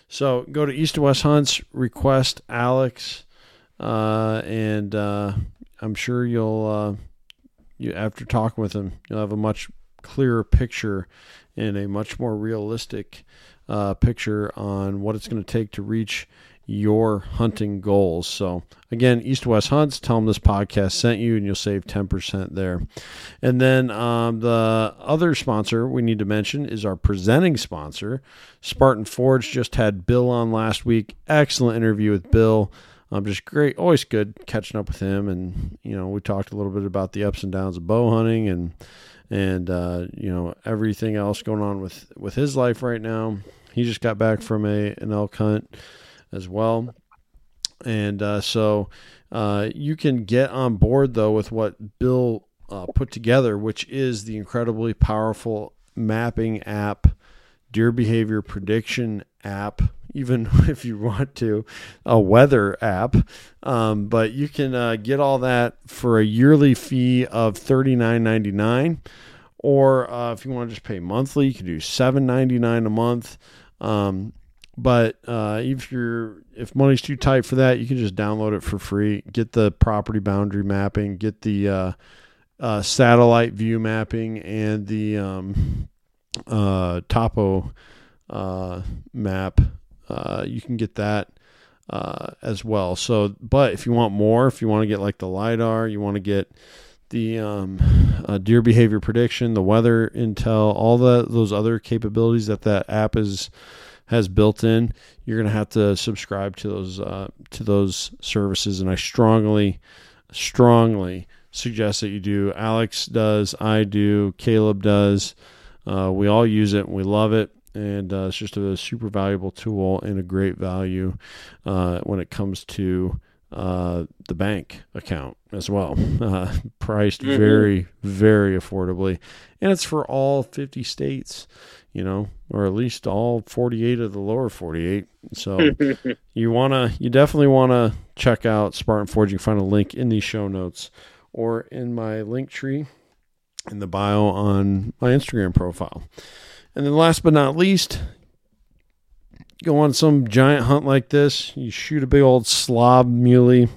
[SPEAKER 1] So go to East to West Hunts, request Alex, uh, and uh, I'm sure you'll, uh, you after talking with him, you'll have a much clearer picture and a much more realistic picture on what it's going to take to reach your hunting goals. So, again, East West Hunts, tell them this podcast sent you, and you'll save 10% there. And then um, the other sponsor we need to mention is our presenting sponsor. Spartan Forge just had Bill on last week. Excellent interview with Bill. Um, just great, always good catching up with him. And, you know, we talked a little bit about the ups and downs of bow hunting and, and uh, you know, everything else going on with, with his life right now. He just got back from a an elk hunt as well, and uh, so uh, you can get on board though with what Bill uh, put together, which is the incredibly powerful mapping app, deer behavior prediction app. Even if you want to, a weather app, um, but you can uh, get all that for a yearly fee of thirty nine ninety nine or uh, if you want to just pay monthly, you can do seven ninety nine a month. Um, but uh, if you're if money's too tight for that, you can just download it for free. Get the property boundary mapping, get the uh, uh, satellite view mapping, and the um, uh, topo uh, map. Uh, you can get that as well. So, but if you want more, if you want to get like the lidar, you want to get the um, deer behavior prediction, the weather intel, all the those other capabilities that that app is has built in, you're going to have to subscribe to those uh, to those services. And I strongly, strongly suggest that you do. Alex does, I do, Caleb does. Uh, we all use it. And we love it. And uh, it's just a super valuable tool and a great value uh, when it comes to uh, the bank account as well, uh, priced mm-hmm. very, very affordably, and it's for all 50 states, you know, or at least all 48 of the lower 48. So you wanna, you definitely wanna check out Spartan Forge. You can find a link in the show notes or in my link tree in the bio on my Instagram profile. And then last but not least, go on some giant hunt like this, you shoot a big old slob muley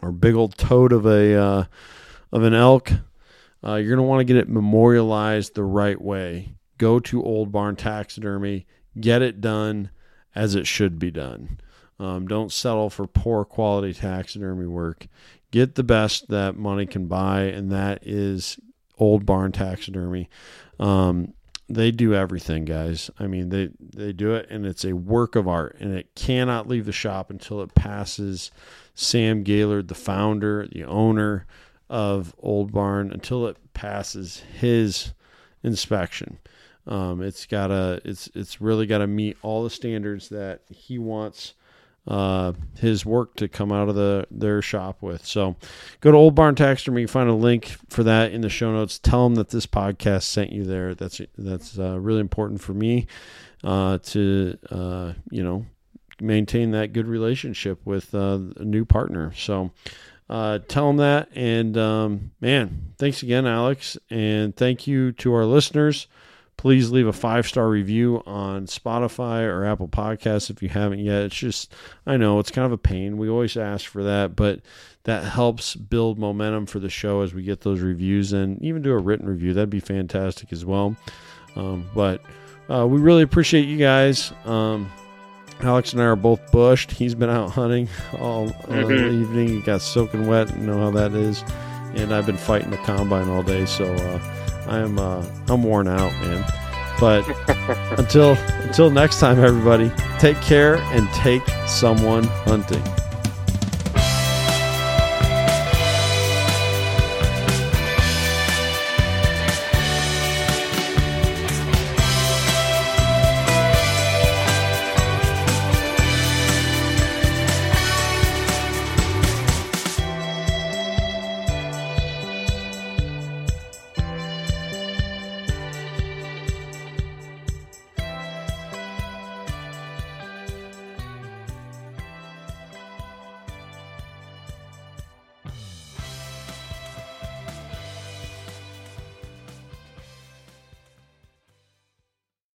[SPEAKER 1] or big old toad of a uh, of an elk, uh, you're gonna want to get it memorialized the right way. Go to Old Barn Taxidermy, get it done as it should be done. Um, don't settle for poor quality taxidermy work. Get the best that money can buy, and that is Old Barn Taxidermy. Um, they do everything, guys. I mean, they they do it, and it's a work of art, and it cannot leave the shop until it passes Sam Gaylord, the founder, the owner of Old Barn, until it passes his inspection. Um, it's gotta, it's it's really got to meet all the standards that he wants uh, his work to come out of the their shop with. So go to Old Barn Taxidermy. You can find a link for that in the show notes. Tell them that this podcast sent you there. That's that's uh, really important for me uh, to uh, you know maintain that good relationship with uh, a new partner. So. Uh, tell them that. And um, man, thanks again, Alex. And thank you to our listeners please leave a five star review on Spotify or Apple Podcasts if you haven't yet. It's just, I know it's kind of a pain. We always ask for that, but that helps build momentum for the show as we get those reviews and even do a written review. That'd be fantastic as well. Um, but uh, we really appreciate you guys. Um, Alex and I are both bushed. He's been out hunting all uh, mm-hmm. evening. He got soaking wet. You know how that is. And I've been fighting the combine all day. So, uh, I'm uh, I'm worn out, man. But until until next time, everybody, take care and take someone hunting.